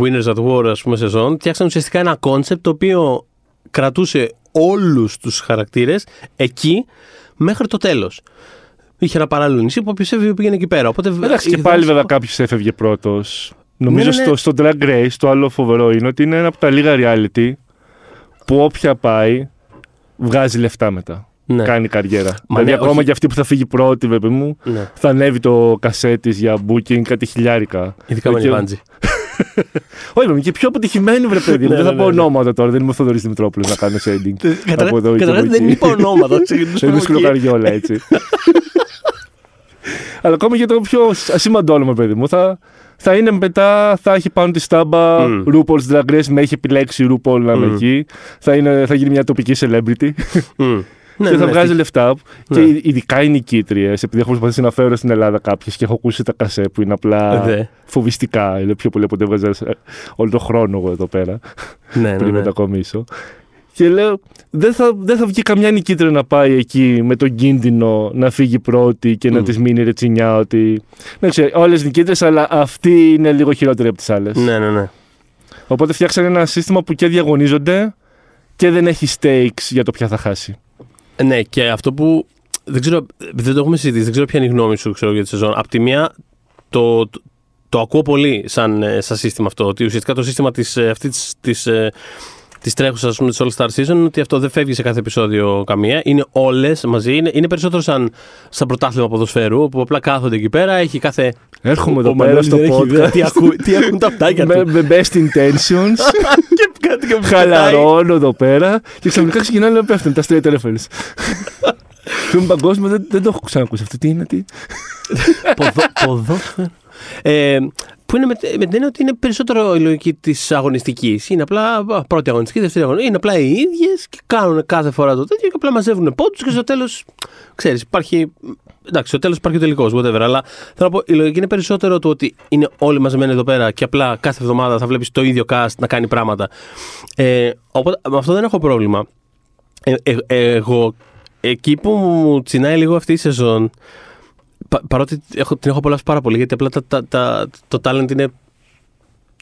Winners at War ας πούμε σεζόν φτιάξαν ουσιαστικά ένα concept το οποίο κρατούσε όλους τους χαρακτήρες εκεί μέχρι το τέλος. Είχε ένα παράλληλο νησί που όποιος έφυγε πήγαινε εκεί πέρα. Οπότε, Εντάξει, και είδες- πάλι βέβαια κάποιος έφευγε πρώτος. Νομίζω Ναι, ναι, ναι. Στο, στο Drag Race το άλλο φοβερό είναι ότι είναι ένα από τα λίγα reality που όποια πάει βγάζει λεφτά μετά. Ναι, Κάνει καριέρα. Μα δηλαδή, ναι, ακόμα όχι. και αυτή που θα φύγει πρώτη, βέβαια μου, ναι. θα ανέβει το κασέτη για booking κάτι χιλιάρικα. Ειδικά με Και- την Βάντζη. Όχι, είμαι και πιο αποτυχημένη, βρε παιδί. μου. Ναι, δεν θα ναι, πω ναι, ναι. ονόματα τώρα, δεν είμαι ο Θοδωρής Δημητρόπουλος να κάνω shading. από εδώ και από Καταρχάς δεν εκεί. είπα ονόματα. ξεκινήσουμε Δεν είμαι από εκεί. σκλοκαριόλα, έτσι. Αλλά ακόμα και το πιο ασήμαντο όνομα, παιδί μου, θα, θα είναι μετά, θα έχει πάνω τη στάμπα Μμ. RuPaul's Drag Race, με έχει επιλέξει RuPaul να είναι Μμ. εκεί. Θα, είναι, θα γίνει μια τοπική celebrity Μμ. Ναι, και θα ναι, βγάζει ναι. λεφτά. Ναι. Και ειδικά οι νικήτριες, επειδή έχω προσπαθήσει να φέρω στην Ελλάδα κάποιες και έχω ακούσει τα κασέ που είναι απλά Δε. φοβιστικά. Είναι πιο πολύ από ό,τι έβγαζα ε, όλο τον χρόνο εγώ εδώ πέρα Ναι, ναι, πριν ναι. μετακομίσω. Και λέω, δεν θα, δεν θα βγει καμιά νικήτρια να πάει εκεί με τον κίνδυνο να φύγει πρώτη και να Μμ. της μείνει ρετσινιά ότι. Δεν ξέρω, όλες νικήτρε, αλλά αυτή είναι λίγο χειρότερη από τις άλλες. Ναι, ναι, ναι. Οπότε φτιάξανε ένα σύστημα που και διαγωνίζονται και δεν έχει stakes για το ποια θα χάσει. Ναι, και αυτό που. Δεν ξέρω, δεν το έχουμε συζητήσει, δεν ξέρω ποια είναι η γνώμη σου ξέρω, για τη σεζόν. Απ' τη μία, το, το, το ακούω πολύ σαν, ε, σαν σύστημα αυτό. Ότι ουσιαστικά το σύστημα της, ε, αυτή της, της, ε, της τρέχουσας, ας πούμε, της All Star Season είναι ότι αυτό δεν φεύγει σε κάθε επεισόδιο καμία. Είναι όλες μαζί. Είναι, είναι περισσότερο σαν, σαν πρωτάθλημα ποδοσφαίρου, όπου απλά κάθονται εκεί πέρα. Έχει κάθε. Έρχομαι Ο εδώ πέρα Μανώλης στο δεν έχει ιδέα podcast. Τι, ακού, τι ακούν τα αυτάκια με, του. με best intentions, και κάτι και χαλαρώνω εδώ πέρα και ξαφνικά ξεκινάνε να πέφτουν τα straight reference. Film παγκόσμιο δεν, δεν το έχω ξανακούσει αυτό. Τι είναι, τι; Ποδο, ποδόσφαιρο. Ε, που είναι με, με την έννοια ότι είναι περισσότερο η λογική της αγωνιστικής. Είναι απλά α, πρώτη αγωνιστική, δεύτερη αγωνιστική. Είναι απλά οι ίδιες και κάνουν κάθε φορά το τέτοιο και απλά μαζεύουν πόντους και στο τέλος. ξέρεις, υπάρχει. Εντάξει, στο τέλος υπάρχει ο τελικός, whatever. Αλλά θέλω να πω, η λογική είναι περισσότερο το ότι είναι όλοι μαζεμένοι εδώ πέρα και απλά κάθε εβδομάδα θα βλέπεις το ίδιο cast να κάνει πράγματα. Ε, οπότε με αυτό δεν έχω πρόβλημα. Ε, ε, εγώ, εκεί που μου τσινάει λίγο αυτή η σεζόν, πα, παρότι έχω, την έχω απολαύσει πάρα πολύ, γιατί απλά τα, τα, τα, το talent είναι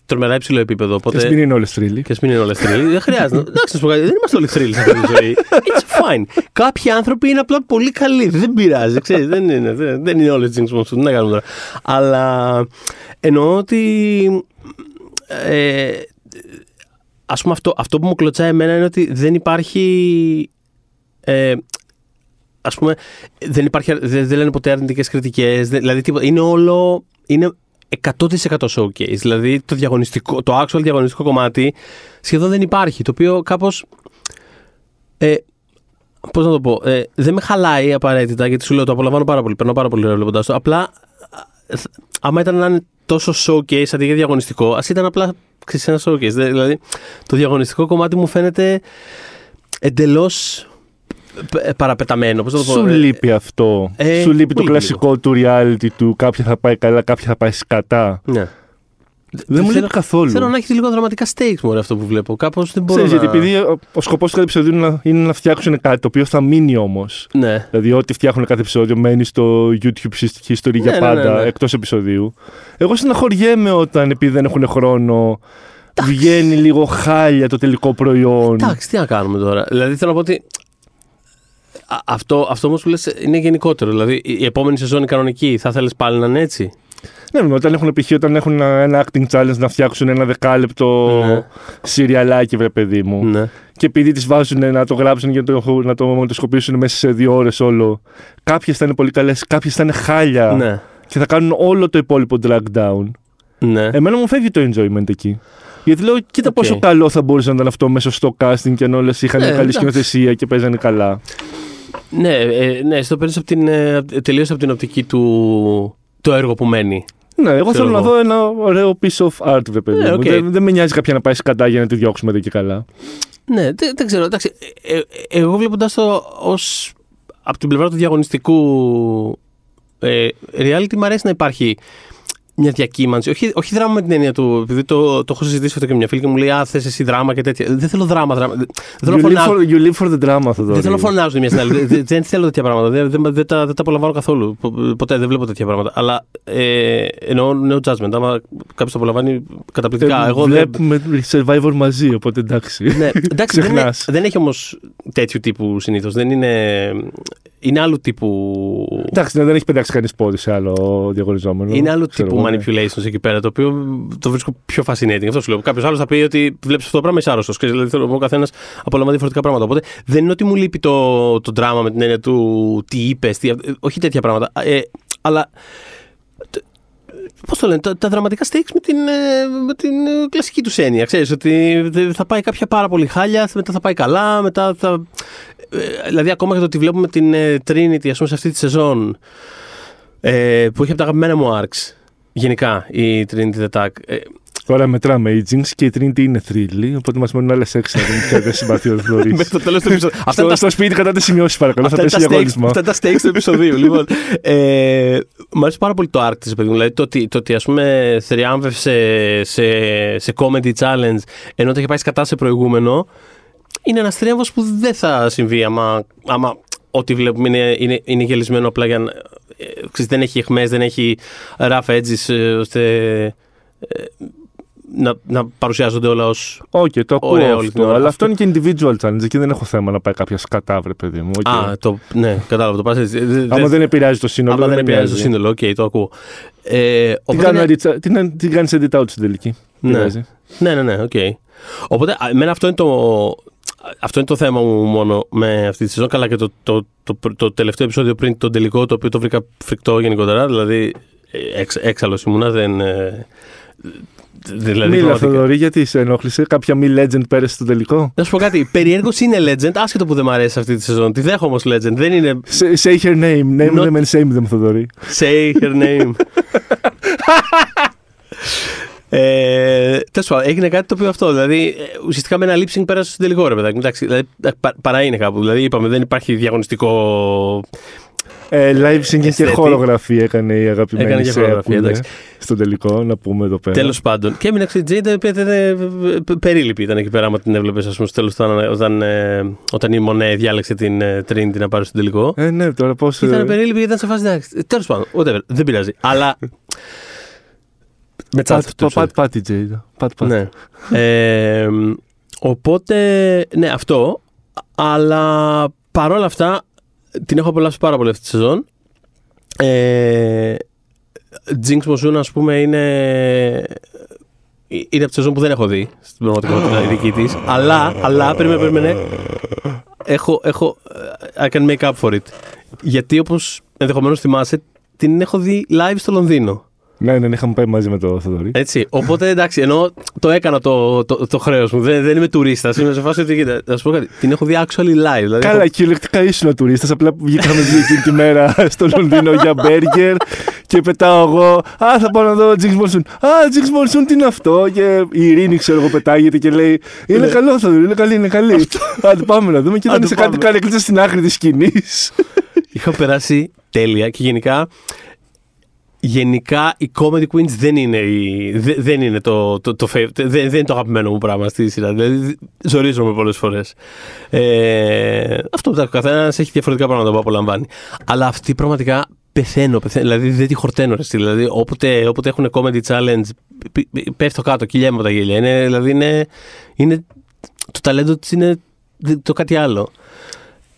τρομερά υψηλό επίπεδο. Οπότε... Και ας μην είναι όλες θρύλοι. Και ας μην είναι όλες θρύλοι. δεν χρειάζεται. Εντάξει, να σου πω κάτι, δεν είμαστε όλοι θρύλοι σε αυτή τη ζωή. It's fine. Κάποιοι άνθρωποι είναι απλά πολύ καλοί. Δεν πειράζει. Ξέρεις, δεν είναι, δεν, δεν είναι όλε τι Jinx Τι να κάνουμε τώρα. Αλλά εννοώ ότι. Ε, Α πούμε, αυτό, αυτό που μου κλωτσάει εμένα είναι ότι δεν υπάρχει. Ε, ας πούμε, δεν, υπάρχει, δεν, δεν λένε ποτέ αρνητικές κριτικές. Δηλαδή, τίποτα, είναι όλο. Είναι 100% showcase. Δηλαδή, το, διαγωνιστικό, το actual διαγωνιστικό κομμάτι σχεδόν δεν υπάρχει. Το οποίο κάπως. Ε, Πώς να το πω, ε, δεν με χαλάει απαραίτητα γιατί σου λέω το απολαμβάνω πάρα πολύ. Περνάω πάρα πολύ ωραία βλέποντας το. Απλά, άμα ήταν να είναι τόσο showcase αντί για διαγωνιστικό, ας ήταν απλά ξέρεις, ένα showcase. Δηλαδή, το διαγωνιστικό κομμάτι μου φαίνεται εντελώς παραπεταμένο. Πώς να το πω. Σου Ε, λείπει αυτό. ε, Σου λείπει το πολύ κλασικό του reality του κάποια θα πάει καλά, κάποια θα πάει σκατά. Ναι. Δεν μου Θέλω- λείπει καθόλου. Θέλω να έχεις λίγο δραματικά stakes μου αυτό που βλέπω. Κάπως δεν μπορώ Ξέρεις, να... γιατί επειδή ο, ο σκοπός του κάθε επεισοδίου είναι να, είναι να φτιάξουν κάτι το οποίο θα μείνει όμως. Ναι. Δηλαδή, ό,τι φτιάχνουν κάθε επεισόδιο μένει στο YouTube history για Ναι, ναι, πάντα, ναι, ναι. εκτός επεισοδίου. Εγώ στεναχωριέμαι όταν επειδή δεν έχουν χρόνο, βγαίνει λίγο χάλια το τελικό προϊόν. Εντάξει, τι να κάνουμε τώρα. Δηλαδή θέλω να πω ότι. Α, αυτό, αυτό όμως που λες είναι γενικότερο. Δηλαδή η η επόμενη σεζόν η κανονική θα θέλεις πάλι να είναι έτσι; Ναι, όταν έχουν π.χ. όταν έχουν ένα acting challenge να φτιάξουν ένα δεκάλεπτο Ναι. σιριαλάκι, βρε παιδί μου. Ναι. Και επειδή τις βάζουν να το γράψουν και να το, να το μοντοσκοπήσουν μέσα σε δύο ώρες όλο, κάποιες θα είναι πολύ καλές, κάποιες θα είναι χάλια Ναι. και θα κάνουν όλο το υπόλοιπο drag down. ναι. Εμένα μου φεύγει το enjoyment εκεί. Γιατί λέω, κοίτα Οκ. πόσο καλό θα μπορούσε να ήταν αυτό μέσα στο casting και αν όλες είχαν Ναι, καλή εντάξει. σκηνοθεσία και παίζανε καλά. Ναι, ε, ναι, στο παίρνεις από την, ε, τελείως από την οπτική του το έργο που μένει. Ναι, εγώ Ξέρω θέλω να εγώ. δω ένα ωραίο piece of art, βρε παιδί Ναι, μου. οκ. Δεν, δεν με νοιάζει κάποια να πάει σκατά για να τη διώξουμε εδώ και καλά. Ναι, δεν, δεν ξέρω. Εντάξει, ε, ε, εγώ βλέποντας το ως από την πλευρά του διαγωνιστικού ε, reality, μου αρέσει να υπάρχει μια διακύμανση. Όχι, όχι δράμα με την έννοια του. Επειδή το, το έχω συζητήσει αυτό και με μια φίλη και μου λέει Α, θες εσύ δράμα και τέτοια. Δεν θέλω δράμα. δράμα. Δεν θέλω You να live, φωνάζω. for, you live for the drama, Θοδωρή. Δεν θέλω να φωνάζουν μια στην άλλη. δεν, δεν θέλω τέτοια πράγματα. Δεν, δεν, δεν, τα, δεν τα απολαμβάνω καθόλου. Πο- Ποτέ δεν βλέπω τέτοια πράγματα. Αλλά ε, εννοώ no judgment. Άμα κάποιος το απολαμβάνει καταπληκτικά. Ε, Εγώ δεν, Βλέπουμε Survivor μαζί, οπότε εντάξει. ναι, εντάξει, δεν, είναι- Ξεχνάς. δεν έχει όμως τέτοιου τύπου συνήθως. Δεν είναι. Είναι άλλου τύπου. Εντάξει, ναι, δεν έχει πετάξει κανείς πόδι σε άλλο διαγωνιζόμενο. Είναι άλλου Ξέρω τύπου εγώ, ναι. manipulations εκεί πέρα, το οποίο το βρίσκω πιο fascinating. Αυτό σου λέω. Κάποιος άλλος θα πει ότι βλέπεις αυτό το πράγμα, είσαι άρρωστος. Δηλαδή θέλω να πω, ο καθένας απολαμβάνει διαφορετικά πράγματα. Οπότε δεν είναι ότι μου λείπει το, το δράμα με την έννοια του τι είπες, τι, όχι τέτοια πράγματα. Ε, αλλά. Πώς το λένε, τα, τα δραματικά stakes με την, ε, με την ε, κλασική τους έννοια. Ξέρεις ότι δε- θα πάει κάποια πάρα πολύ χάλια, μετά θα πάει καλά, μετά θα. Ε, δηλαδή, ακόμα και το ότι βλέπουμε την ε, Trinity, ας πούμε, σε αυτή τη σεζόν, ε, που έχει από τα αγαπημένα μου arcs. Γενικά, η Trinity the Tag. Ε, Τώρα μετράμε η Jinx και η Trinity είναι θρύλη, οπότε μας μένουν άλλες έξι να δούμε ποια δεν συμπαθεί ο Θοδωρή. μέχρι το τέλος του επεισοδίου. Αυτά στο, είναι τα στο σπίτι κρατάτε σημειώσεις, παρακαλώ. Αυτά θα είναι, πέσει τα stakes, διαγώνισμα. αυτά είναι τα stakes του επεισοδίου. λοιπόν, ε, μου αρέσει πάρα πολύ το arc της, παιδί μου. Δηλαδή το ότι, το ότι ας πούμε θριάμβευσε σε, σε comedy challenge ενώ το είχε πάει κατά σε προηγούμενο είναι ένας θρίαμβος που δεν θα συμβεί άμα, άμα ό,τι βλέπουμε είναι, είναι, είναι γελισμένο απλά για να... ε, ξέρεις, δεν έχει εχμές, δεν έχει rough edges ε, ώστε ε, να, να παρουσιάζονται όλα ως... Οκ, το ακούω Ωραία, όλη την αυτό. ώρα. Αλλά Αυτό- αυτό είναι και individual challenge. Εκεί δεν έχω θέμα να πάει κάποια σκατά, βρε παιδί μου. οκ. Α, το, ναι, κατάλαβα, το πας έτσι. Ε, δε- Άμα δεν επηρεάζει το σύνολο. άμα δεν με επηρεάζει το νοιάζει. σύνολο, οκ, το ακούω. Ε, Τι οπότε κάνω είναι- edit- τι να- Τι κάνεις edit out στην τελική; Ναι. Πειράζει. Ναι, ναι, ναι, οκ. Οπότε, α, εμένα αυτό είναι το, αυτό είναι το θέμα μου μόνο με αυτή τη σεζόν. Καλά και το, το, το, το τελευταίο επεισόδιο πριν τον τελικό, το οποίο το βρήκα φρικτό γενικότερα. Δηλαδή, ε, εξ, έξαλλος ήμουνα, δεν... ε, Δηλαδή, Μίλα, πραγματικά- Θοδωρή, γιατί σε ενόχλησε; Κάποια μη legend πέρασε στο τελικό; Να σου πω κάτι. Περιέργω είναι legend, άσχετο που δεν μου αρέσει αυτή τη σεζόν. Τη δέχομαι όμω legend. Δεν είναι Say say her name. Name Not- them and shame them, Θοδωρή. say her name. Ε, Τέλος πάντων, έγινε κάτι το οποίο αυτό. Δηλαδή, ε, ουσιαστικά με ένα lip sync πέρασε στο τελικό ρε παιδάκι. Εντάξει, δηλαδή, πα- παρά είναι κάπου. Δηλαδή, είπαμε, δεν υπάρχει διαγωνιστικό. Ε, live singing και Αισθέτη. χορογραφία έκανε η αγαπημένη Έκανε και Σέα χορογραφία, που είναι εντάξει. στον τελικό, να πούμε εδώ πέρα. Τέλος πάντων. Και έμεινε η Τζέιντα, η οποία δεν- δεν- πε- περίληπη ήταν εκεί πέρα, άμα την έβλεπες, ας πούμε, στο τέλος όταν, όταν, ε, όταν η Μονέ διάλεξε την ε, Trinity να πάρει στο τελικό. Ε, ναι, τώρα πώς... Ήταν ε, περίληπη γιατί ήταν σε φάση. εντάξει, Τέλος πάντων, whatever, δεν πειράζει. Αλλά. Με Πατ, τσάτ. το πατ, πάτη, Τζέιντα. Πατ, πάτη. Ναι. Ε, οπότε, ναι, αυτό. Αλλά παρόλα αυτά, την έχω απολαύσει πάρα πολύ αυτή τη σεζόν. Ε, Jinx Monsoon, ας πούμε, είναι, είναι από τη σεζόν που δεν έχω δει στην πραγματικότητα η δική της. Αλλά, αλλά, περίμενε, περίμενε. Έχω, έχω, I can make up for it. Γιατί όπως ενδεχομένως θυμάσαι, την έχω δει live στο Λονδίνο. Ναι, ναι, είχαμε πάει μαζί με το Θοδωρή. Έτσι. Οπότε εντάξει, ενώ το έκανα το, το, το χρέος μου. Δεν, δεν είμαι τουρίστας. Είμαι σε φάση ότι κοίτα, να σου πω κάτι. Την έχω δει actually live. Δηλαδή, Καλά, έχω- κυριολεκτικά ήσουν τουρίστας. Απλά βγήκαμε δύο εκείνη τη μέρα στο Λονδίνο για μπέργκερ και πετάω εγώ. Α, θα πάω να δω Jinx Monsoon. Α, Jinx Monsoon τι είναι αυτό; Και η Ειρήνη, ξέρω εγώ, πετάγεται και λέει Είναι Ναι. καλό, θα είναι καλή, είναι καλή. Άντε πάμε να δούμε. Και ήταν Άντε σε κάτι πάμε. καρεκλίτσα στην άκρη της σκηνής. Είχα περάσει τέλεια και γενικά. Γενικά οι comedy queens δεν είναι, η, δε- δεν είναι το, το, το, fav- δεν, δεν είναι το αγαπημένο μου πράγμα στη σειρά. Δηλαδή ζορίζομαι πολλές φορές. Ε, αυτό που ο καθένας έχει διαφορετικά πράγματα που απολαμβάνει. Αλλά αυτή πραγματικά πεθαίνω, πεθαίνω. Δηλαδή δεν τη χορταίνω. Ρε, στυλ. δηλαδή όποτε, όποτε έχουν comedy challenge, π- π- πέφτω κάτω, κυλιέμαι από τα γέλια. Είναι, δηλαδή είναι, είναι, το ταλέντο της είναι το κάτι άλλο.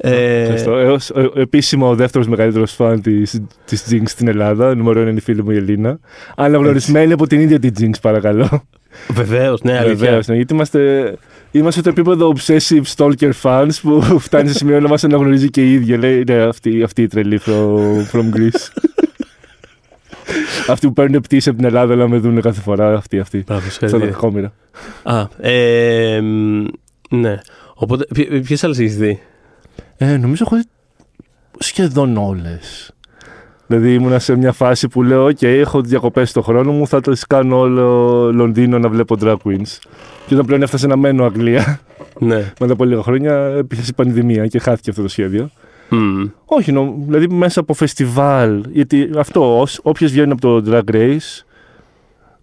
Ε, Ευχαριστώ. Έως, ε, επίσημα ο δεύτερος μεγαλύτερος φαν της της Jinx στην Ελλάδα. Νούμερο ένα είναι η φίλη μου η Ελίνα. Αναγνωρισμένη από την ίδια την Jinx, παρακαλώ. Βεβαίως, ναι, αλήθεια. Βεβαίως, ναι, γιατί είμαστε, είμαστε στο επίπεδο obsessive stalker fans που φτάνει σε σημείο να μας αναγνωρίζει και η ίδια. Λέει, ναι, αυτή, αυτή η τρελή from, from Greece. αυτοί που παίρνουν πτήση από την Ελλάδα να με δουν κάθε φορά. Αυτή, αυτή. Μπράβο, Στα συγχαρητήρια. δαχόμηρα. Α, ε, μ, ναι. Οπότε, ποιες άλλες έχεις δει; Ε, νομίζω έχω δει σχεδόν όλες. Δηλαδή ήμουνα σε μια φάση που λέω: OK, έχω διακοπές στο χρόνο μου, θα το κάνω όλο Λονδίνο να βλέπω drag queens. Και όταν πλέον έφτασε να μένω Αγγλία, Ναι. μετά από λίγα χρόνια, έπιασε η πανδημία και χάθηκε αυτό το σχέδιο. Μμ. Όχι, νο, δηλαδή μέσα από φεστιβάλ. Γιατί αυτό, όποιο βγαίνει από το Drag Race,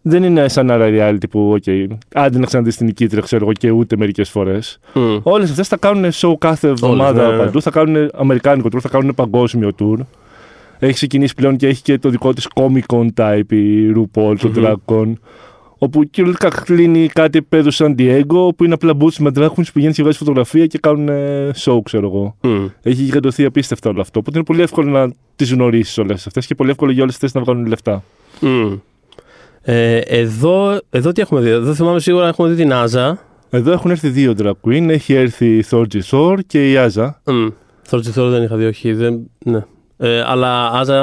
δεν είναι σαν ένα reality που, OK, άντε να ξαναδείς την νικήτρια, ξέρω εγώ, και ούτε μερικές φορές. Μμ. Όλες αυτές θα κάνουν show κάθε εβδομάδα ναι, ναι. παντού. Θα κάνουν αμερικάνικο tour, θα κάνουν παγκόσμιο tour. Έχει ξεκινήσει πλέον και έχει και το δικό της Comic Con type, η RuPaul, το Μμμ. Drag Con. Όπου κυριολεκτικά κλείνει κάτι επίπεδο σαν Diego, που είναι απλά boots με drag queens που πηγαίνεις και βγάζει φωτογραφία και κάνουν ε, show, ξέρω εγώ. Μμ. Έχει γιγαντωθεί απίστευτα όλο αυτό. Οπότε είναι πολύ εύκολο να τις γνωρίσεις όλες αυτές και πολύ εύκολο για όλες αυτές να βγάλουν λεφτά. Μμ. Ε, εδώ, εδώ τι έχουμε δει. Εδώ θυμάμαι σίγουρα έχουμε δει την Άζα. Εδώ έχουν έρθει δύο drag queen. Έχει έρθει η Thorgy Thor και η Άζα. Θόρτζι Θόρ δεν είχα δει, όχι. Δεν, ναι. Ε, αλλά Άζα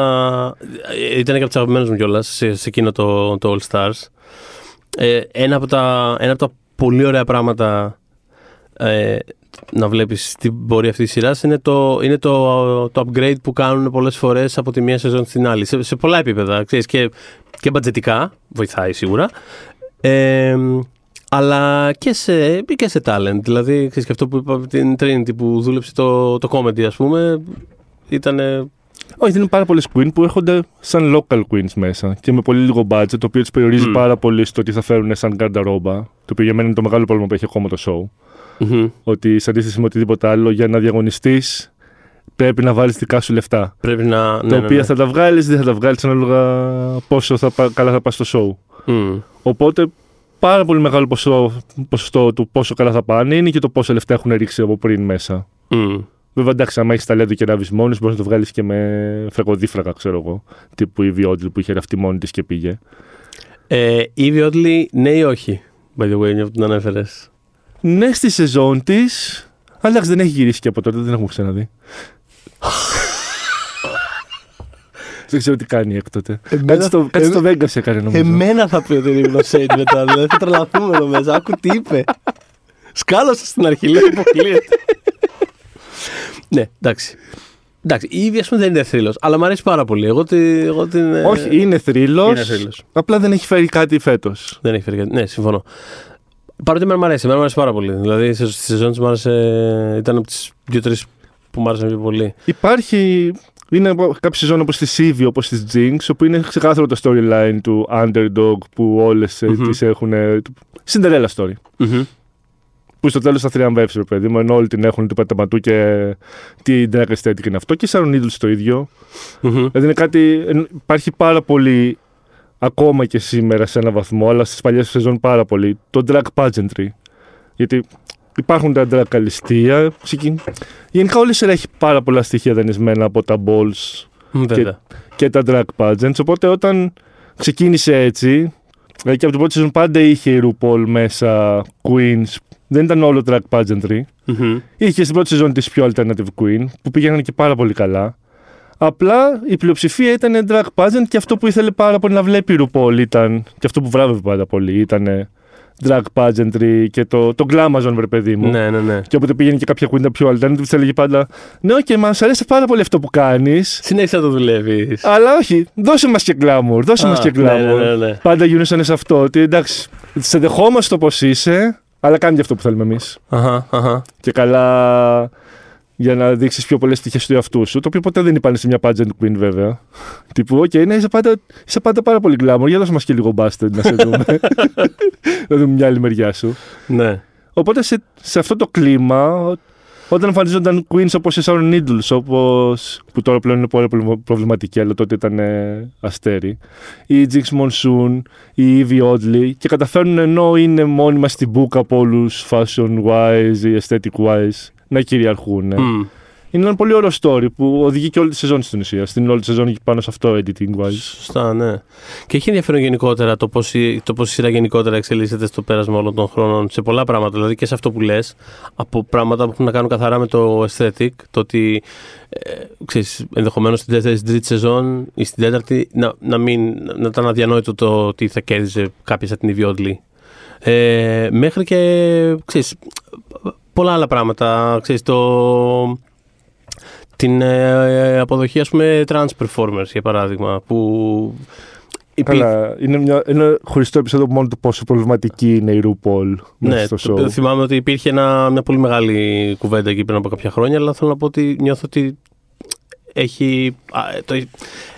ε, ήταν και από του αγαπημένου μου κιόλας σε, σε εκείνο το, το All Stars. Ε, ένα, από τα, ένα από τα πολύ ωραία πράγματα ε, να βλέπεις στην πορεία αυτής της σειράς είναι το, είναι το, το upgrade που κάνουν πολλές φορές από τη μία σεζόν στην άλλη. Σε, σε πολλά επίπεδα, ξέρεις, και, και μπατζετικά, βοηθάει σίγουρα. Ε, αλλά και σε, και σε talent. Δηλαδή, ξέρεις, και αυτό που είπα από την Trinity που δούλεψε το, το comedy, ας πούμε, ήταν. Όχι, είναι πάρα πολλές queen που έρχονται σαν local queens μέσα και με πολύ λίγο budget, το οποίο τους περιορίζει Μμ. πάρα πολύ στο τι θα φέρουν σαν γκαρνταρόμπα. Το οποίο για μένα είναι το μεγάλο πρόβλημα που έχει ακόμα το show. Ότι σε αντίθεση με οτιδήποτε άλλο, για να διαγωνιστείς, πρέπει να βάλεις δικά σου λεφτά. Πρέπει να. ναι, τα ναι, οποία ναι. θα τα βγάλεις, δεν θα τα βγάλεις ανάλογα πόσο θα, πα- καλά θα πας στο show. Μμ. Οπότε πάρα πολύ μεγάλο ποσό, ποσοστό του πόσο καλά θα πάνε είναι και το πόσα λεφτά έχουν ρίξει από πριν μέσα. Μμ. Βέβαια, εντάξει, αν έχεις ταλέντο και ράβεις μόνη, μπορείς να το βγάλεις και με φραγοδίφρακα, ξέρω εγώ. Τύπου η Βιόντλ που είχε ραφτεί μόνη της και πήγε. Ε, η Βιότλη, ναι ή όχι, by the way, μια που την ανέφερες. Ναι, στη σεζόν της. Αλλά εντάξει, δεν έχει γυρίσει και από τότε, δεν έχουμε ξαναδεί. δεν ξέρω τι κάνει έκτοτε. Κάτι στο, κάτι στο Vegas έκανε νομίζω. Εμένα θα πει ότι είναι γνωσέιτ μετά. Δηλαδή θα τρελαθούμε εδώ μέσα. Άκου τι είπε. Σκάλωσα στην αρχή, λέει αποκλείεται. ναι, εντάξει. Εντάξει, η Ivy, ας πούμε, δεν είναι θρύλος, αλλά μου αρέσει πάρα πολύ. Εγώ, τη, εγώ την. ε, Όχι, είναι θρύλος. είναι θρύλος. Απλά δεν έχει φέρει κάτι φέτος. Δεν έχει φέρει κάτι. Ναι, συμφωνώ. Παρότι εμένα μου αρέσει, εμένα μου αρέσει πάρα πολύ. Δηλαδή, στη σεζόν της μου άρεσε. ήταν από τις δύο-τρεις που μου άρεσαν πιο πολύ. Υπάρχει. Είναι κάποια σεζόν όπως της Sivy, όπως της Jinx, όπου είναι ξεκάθαρο το storyline του underdog που όλες Μμμ. τις έχουν. Cinderella story. Μμμ. Που στο τέλος θα θριαμβεύσει, ρε παιδί μου, ενώ όλοι την έχουν του παταματού και τι drag aesthetic είναι αυτό. Και σαν Needles το ίδιο. Μμμ. Δηλαδή είναι κάτι. εν- Υπάρχει πάρα πολύ ακόμα και σήμερα σε ένα βαθμό, αλλά στις παλιές σεζόν πάρα πολύ. Το drag pageantry. Γιατί υπάρχουν τα drag καλλιστεία. ξεκι- Γενικά όλη η σειρά έχει πάρα πολλά στοιχεία δανεισμένα από τα balls Βέβαια. και τα drag pageants. Οπότε όταν ξεκίνησε έτσι, δηλαδή και από την πρώτη σεζόν πάντα είχε η RuPaul μέσα queens. Δεν ήταν όλο drag pageantry. Μμμ. Είχε στην πρώτη σεζόν τη πιο alternative queen, που πήγαιναν και πάρα πολύ καλά. Απλά η πλειοψηφία ήταν drag pageant και αυτό που ήθελε πάρα πολύ να βλέπει η RuPaul ήταν, και αυτό που βράβευε πάρα πολύ, ήταν drag pageantry και το, το glamazon, βρε παιδί μου. Ναι, ναι, ναι. Και όποτε πήγαινε και κάποια queen τα πιο alternative, της έλεγε πάντα Ναι, οκ, μας αρέσει πάρα πολύ αυτό που κάνεις. Συνέχισε να το δουλεύεις. Αλλά όχι, δώσε μας και glamour, δώσε Α, μας και glamour. ναι, ναι, ναι, ναι. Πάντα γινόταν σε αυτό. Ότι εντάξει, σε δεχόμαστε όπως είσαι, αλλά κάνε και αυτό που θέλουμε εμείς. Αχα, αχα. Και καλά για να δείξεις πιο πολλές πτυχές του εαυτού σου. Το οποίο ποτέ δεν είπαν σε μια pageant queen, βέβαια. Τύπου, οκ, ναι, είσαι πάντα, είσαι πάντα πάρα πολύ glamour. Για δώσε μας και λίγο bastard να σε δούμε. να δούμε μια άλλη μεριά σου. Ναι. Οπότε σε, σε αυτό το κλίμα, ό- όταν εμφανίζονταν queens όπως η Sharon Needles, όπως, που τώρα πλέον είναι πολύ πολύ προβληματική, αλλά τότε ήταν ε, αστέρι, η Jinx Monsoon, η Evie Oddly, και καταφέρνουν ενώ είναι μόνιμα στην book από όλους fashion wise ή aesthetic wise να κυριαρχούν. Μμ. Είναι ένα πολύ ωραίο story που οδηγεί και όλη τη σεζόν στην ουσία. Στην όλη τη σεζόν πάνω σε αυτό editing wise. Σωστά, ναι. Και έχει ενδιαφέρον γενικότερα το πώς η, το πώς η σειρά γενικότερα εξελίσσεται στο πέρασμα όλων των χρόνων σε πολλά πράγματα. Δηλαδή και σε αυτό που λες, από πράγματα που έχουν να κάνουν καθαρά με το aesthetic, το ότι ε, ξέρεις, ενδεχομένως στην τέταρτη, στην τρίτη σεζόν ή στην τέταρτη να, να, μην, να ήταν αδιανόητο το ότι θα κέρδιζε κάποια σαν την Ιβιόντλη. Ε, μέχρι και ξέρεις, πολλά άλλα πράγματα. Ξέρεις, το, την ε, αποδοχή ας πούμε trans performers για παράδειγμα που υπή- Καλά, είναι ένα είναι χωριστό επεισόδιο μόνο του πόσο προβληματική είναι η RuPaul ναι, μέσα στο το οποίο show. θυμάμαι ότι υπήρχε ένα, μια πολύ μεγάλη κουβέντα εκεί πριν από κάποια χρόνια αλλά θέλω να πω ότι νιώθω ότι έχει, α, το,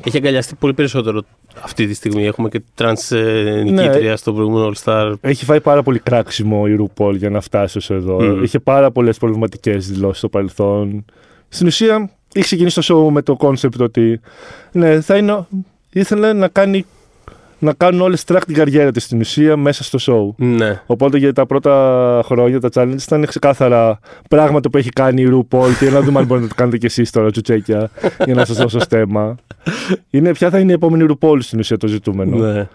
έχει αγκαλιαστεί πολύ περισσότερο αυτή τη στιγμή. Έχουμε και trans ε, νικήτρια στο προηγούμενο All Star. Έχει φάει πάρα πολύ κράξιμο η RuPaul για να φτάσει ως εδώ. Μμμ. Είχε πάρα πολλές προβληματικές δηλώσεις στο παρελθόν. Στην ουσία, είχε ξεκινήσει το show με το concept ότι ναι, θα είναι, ήθελε να κάνει να κάνουν όλε track την καριέρα της στην ουσία μέσα στο show. Ναι. Οπότε για τα πρώτα χρόνια τα challenge ήταν ξεκάθαρα πράγματα που έχει κάνει η RuPaul και να δούμε αν μπορείτε να το κάνετε κι εσείς τώρα, τσουτσέκια, για να σας δώσω στέμα. Είναι, ποια θα είναι η επόμενη RuPaul στην ουσία το ζητούμενο. ναι.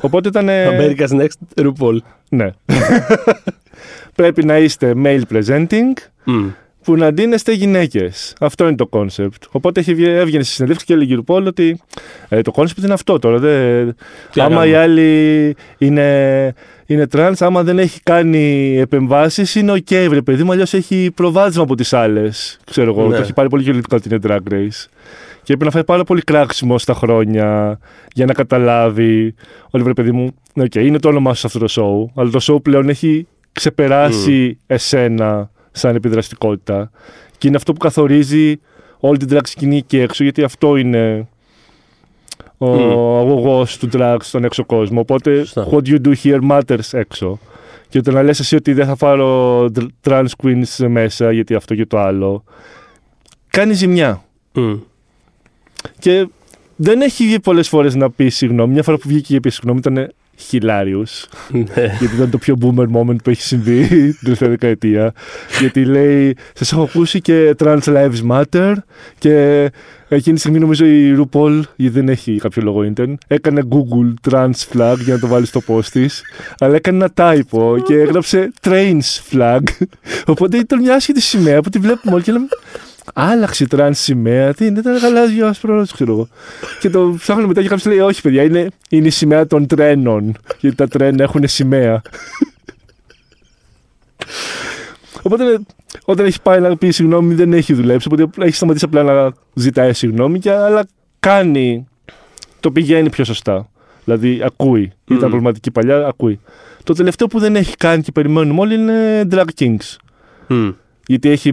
Οπότε ήταν. America's Next RuPaul. Ναι. Πρέπει να είστε male presenting Μμ. Που να ντύνεστε γυναίκες. Αυτό είναι το concept. Οπότε έχει βγει- έβγαινε στη συνέντευξη και έλεγε η RuPaul ότι ε, το concept είναι αυτό τώρα. Δεν... Τι άμα να η κάνουμε; άλλη είναι, είναι trans, άμα δεν έχει κάνει επεμβάσεις, είναι οκ, βρε παιδί μου, αλλιώς έχει προβάδισμα από τις άλλες. Ξέρω εγώ. Ναι. Το έχει πάρει πολύ κυριολεκτικά ότι είναι drag race. Και έπρεπε να φάει πάρα πολύ κράξιμο στα χρόνια για να καταλάβει. Όλοι βρε παιδί μου, ναι, οκ, είναι το όνομά σου σε αυτό το show, αλλά το show πλέον έχει ξεπεράσει εσένα σαν επιδραστικότητα. Και είναι αυτό που καθορίζει όλη την drag σκηνή εκεί έξω, γιατί αυτό είναι ο Μμ. αγωγός του drag στον έξω κόσμο. Οπότε, Σωστά. what you do here matters έξω. Και όταν να λες εσύ ότι δεν θα πάρω dr- trans queens μέσα, γιατί αυτό και το άλλο, κάνει ζημιά. Μμ. Και δεν έχει βγει πολλές φορές να πει συγγνώμη. Μια φορά που βγήκε και είπε συγγνώμη ήταν χιλάριους Ναι. γιατί ήταν το πιο boomer moment που έχει συμβεί την τελευταία δεκαετία. γιατί λέει, σας έχω ακούσει και Trans Lives Matter και εκείνη τη στιγμή νομίζω η RuPaul, γιατί δεν έχει κάποιο λόγο intern, έκανε Google Trans Flag για να το βάλει στο post της, αλλά έκανε ένα typo και έγραψε Trains Flag. Οπότε ήταν μια άσχετη σημαία που τη βλέπουμε όλοι και λέμε Άλλαξε η τραν σημαία. Τι είναι, ήταν γαλάζιο άσπρο, ξέρω εγώ. Και το ψάχνω μετά και κάποιος λέει: Όχι, παιδιά, είναι, είναι η σημαία των τρένων. Γιατί τα τρένα έχουν σημαία. Οπότε Όταν έχει πάει να πει συγγνώμη, δεν έχει δουλέψει. Οπότε έχει σταματήσει απλά να ζητάει συγγνώμη, και, αλλά κάνει. Το πηγαίνει πιο σωστά. Δηλαδή ακούει. Mm. Ήταν προβληματική παλιά, ακούει. Το τελευταίο που δεν έχει κάνει και περιμένουμε όλοι είναι Drag Kings. Μμ. Γιατί έχει,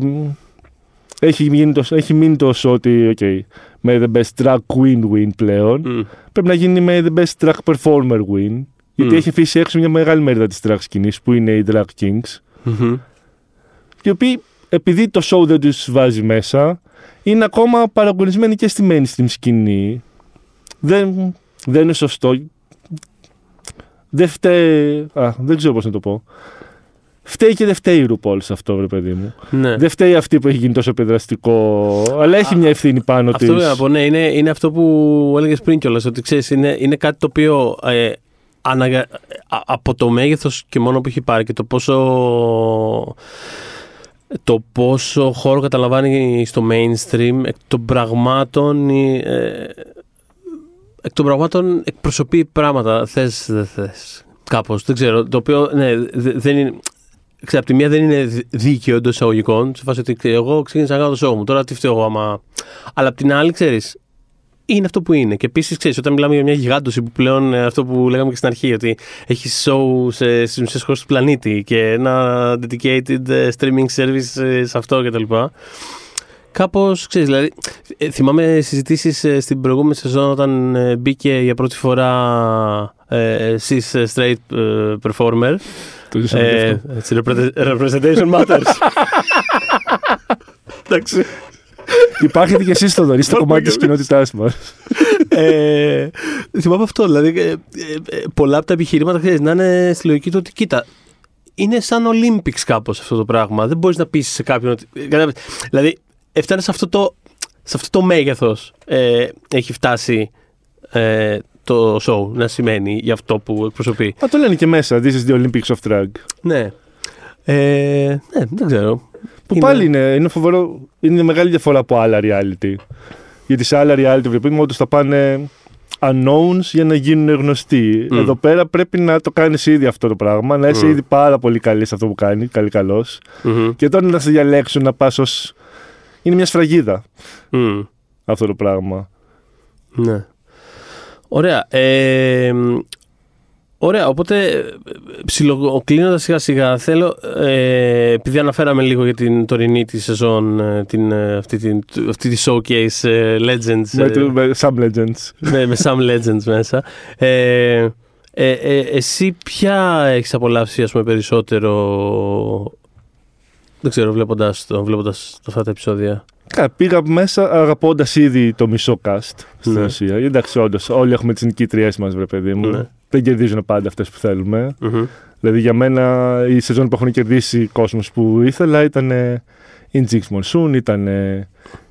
έχει, μείνει το, έχει μείνει τόσο ότι okay, με the best drag queen win πλέον. Μμ. Πρέπει να γίνει με the best drag performer win. Γιατί Μμ. έχει αφήσει έξω μια μεγάλη μερίδα της drag σκηνής που είναι οι drag kings. Μμμ. Οι οποίοι επειδή το show δεν τους βάζει μέσα είναι ακόμα παραγωνισμένοι και στη mainstream σκηνή. Δεν, δεν είναι σωστό. Δεν φταίει... Α, δεν ξέρω πώς να το πω. Φταίει και δεν φταίει η RuPaul σε αυτό, βρε παιδί μου. Ναι. Δεν φταίει αυτή που έχει γίνει τόσο επιδραστικό, αλλά έχει μια ευθύνη πάνω Αυτό της. βέβαια, από, ναι, είναι, είναι αυτό που έλεγες πριν κιόλας. Ότι ξέρεις, είναι, είναι κάτι το οποίο ε, αναγα... α- από το μέγεθος και μόνο που έχει πάρει και το πόσο. Το πόσο χώρο καταλαμβάνει στο mainstream εκ των πραγμάτων. ε, εκ των πραγμάτων εκπροσωπεί πράγματα. Θες, δεν θες. Κάπως. Δεν ξέρω. Το οποίο ναι, δε- δεν είναι. Ξέρω, απ' τη μία δεν είναι δι- δίκαιο εντός εισαγωγικών. Σε φάση ότι ξέρω, εγώ ξεκίνησα να κάνω το show μου. Τώρα τι φταίω εγώ άμα. Αλλά απ' την άλλη, ξέρεις, είναι αυτό που είναι. Και επίσης, ξέρεις, όταν μιλάμε για μια γιγάντωση που πλέον ε, αυτό που λέγαμε και στην αρχή, ότι έχει show σε, στι μισές χώρες του πλανήτη και ένα dedicated ε, streaming service ε, σε αυτό κτλ. Κάπως, ξέρεις, δηλαδή. ε, θυμάμαι συζητήσεις στην προηγούμενη σεζόν όταν ε, μπήκε για πρώτη φορά ε, cis ε, straight ε, performer. Το ζήσαμε και Ε, αυτό. έτσι, repre- representation matters. Εντάξει. Υπάρχετε και εσείς, Θοδωρή, στο κομμάτι της κοινότητάς μας. ε, θυμάμαι αυτό. Δηλαδή, ε, ε, ε, πολλά από τα επιχειρήματα ξέρεις, να είναι στη λογική του ότι κοίτα. Είναι σαν Olympics κάπως αυτό το πράγμα. Δεν μπορείς να πείσει σε κάποιον ότι. κατάλαβες; Δηλαδή, έφτανε σε αυτό το, σε αυτό το μέγεθος. Ε, έχει φτάσει ε, το show να σημαίνει για αυτό που εκπροσωπεί. Μα το λένε και μέσα, This is the Olympics of Drag. Ναι. Ε, ναι, δεν ξέρω. Που Είναι- πάλι είναι, είναι φοβερό, είναι μεγάλη διαφορά από άλλα reality. Γιατί σε άλλα reality βλέπουμε ότι θα πάνε unknowns για να γίνουν γνωστοί. Μμ. Εδώ πέρα πρέπει να το κάνεις ήδη αυτό το πράγμα, να είσαι Μμ. ήδη πάρα πολύ καλή σε αυτό που κάνει, καλή καλός. Μμμ. Και τώρα να σε διαλέξουν να πας ως... Είναι μια σφραγίδα Μμ. αυτό το πράγμα. Ναι. Ωραία. Ε, ωραία, οπότε ψιλοκλίνοντας σιγά σιγά θέλω, ε, επειδή αναφέραμε λίγο για την τωρινή τη σεζόν, ε, την, ε, αυτή, την, αυτή τη showcase ε, Legends, Με, ε, το- με Some Legends. με, με some Legends μέσα. Ε, ε, ε, εσύ ποια έχεις απολαύσει ας πούμε περισσότερο, δεν ξέρω, βλέποντας, το, βλέποντας αυτά τα επεισόδια; Κα, πήγα μέσα αγαπώντας ήδη το μισό cast στην Ναι. ουσία. Εντάξει, όντως, όλοι έχουμε τις νικήτριέ μας, βρε παιδί μου. Ναι. Δεν κερδίζουν πάντα αυτές που θέλουμε. Μμμ. Δηλαδή, για μένα η σεζόν που έχουν κερδίσει κόσμος που ήθελα ήταν η Jinx Monsoon, ήταν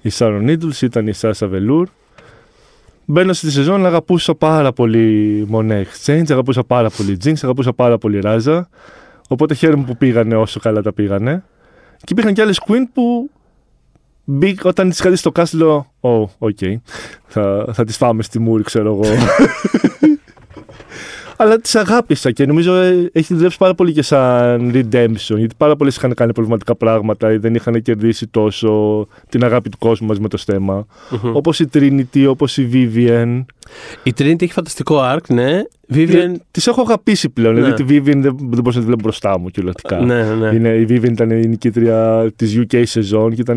η Sharon Needles, ήταν η Sasha Velour. Μπαίνω στη σεζόν, αγαπούσα πάρα πολύ Monet Exchange, αγαπούσα πάρα πολύ Jinx, αγαπούσα πάρα πολύ Raza. Οπότε χαίρομαι που πήγανε όσο καλά τα πήγανε. Και υπήρχαν και άλλες Queen που μπήκ, όταν τις είχα δει στο cast λέω «Ω, οκ, θα, θα τις φάμε στη μούρη, ξέρω εγώ». Αλλά τις αγάπησα και νομίζω ε, έχει δουλέψει πάρα πολύ και σαν redemption, γιατί πάρα πολλές είχαν κάνει προβληματικά πράγματα ή δεν είχαν κερδίσει τόσο την αγάπη του κόσμου μας με το στέμμα. Μμμ. Όπως η Trinity, όπως η Vivian. Η Trinity έχει φανταστικό arc, ναι. Vivian. Τις έχω αγαπήσει πλέον, Ναι. δηλαδή τη Vivian δεν, δεν μπορούσα να τη βλέπω μπροστά μου κυριολεκτικά. Ναι, ναι. Είναι, η Vivian ήταν η νικήτρια της UK σεζόν και ήταν.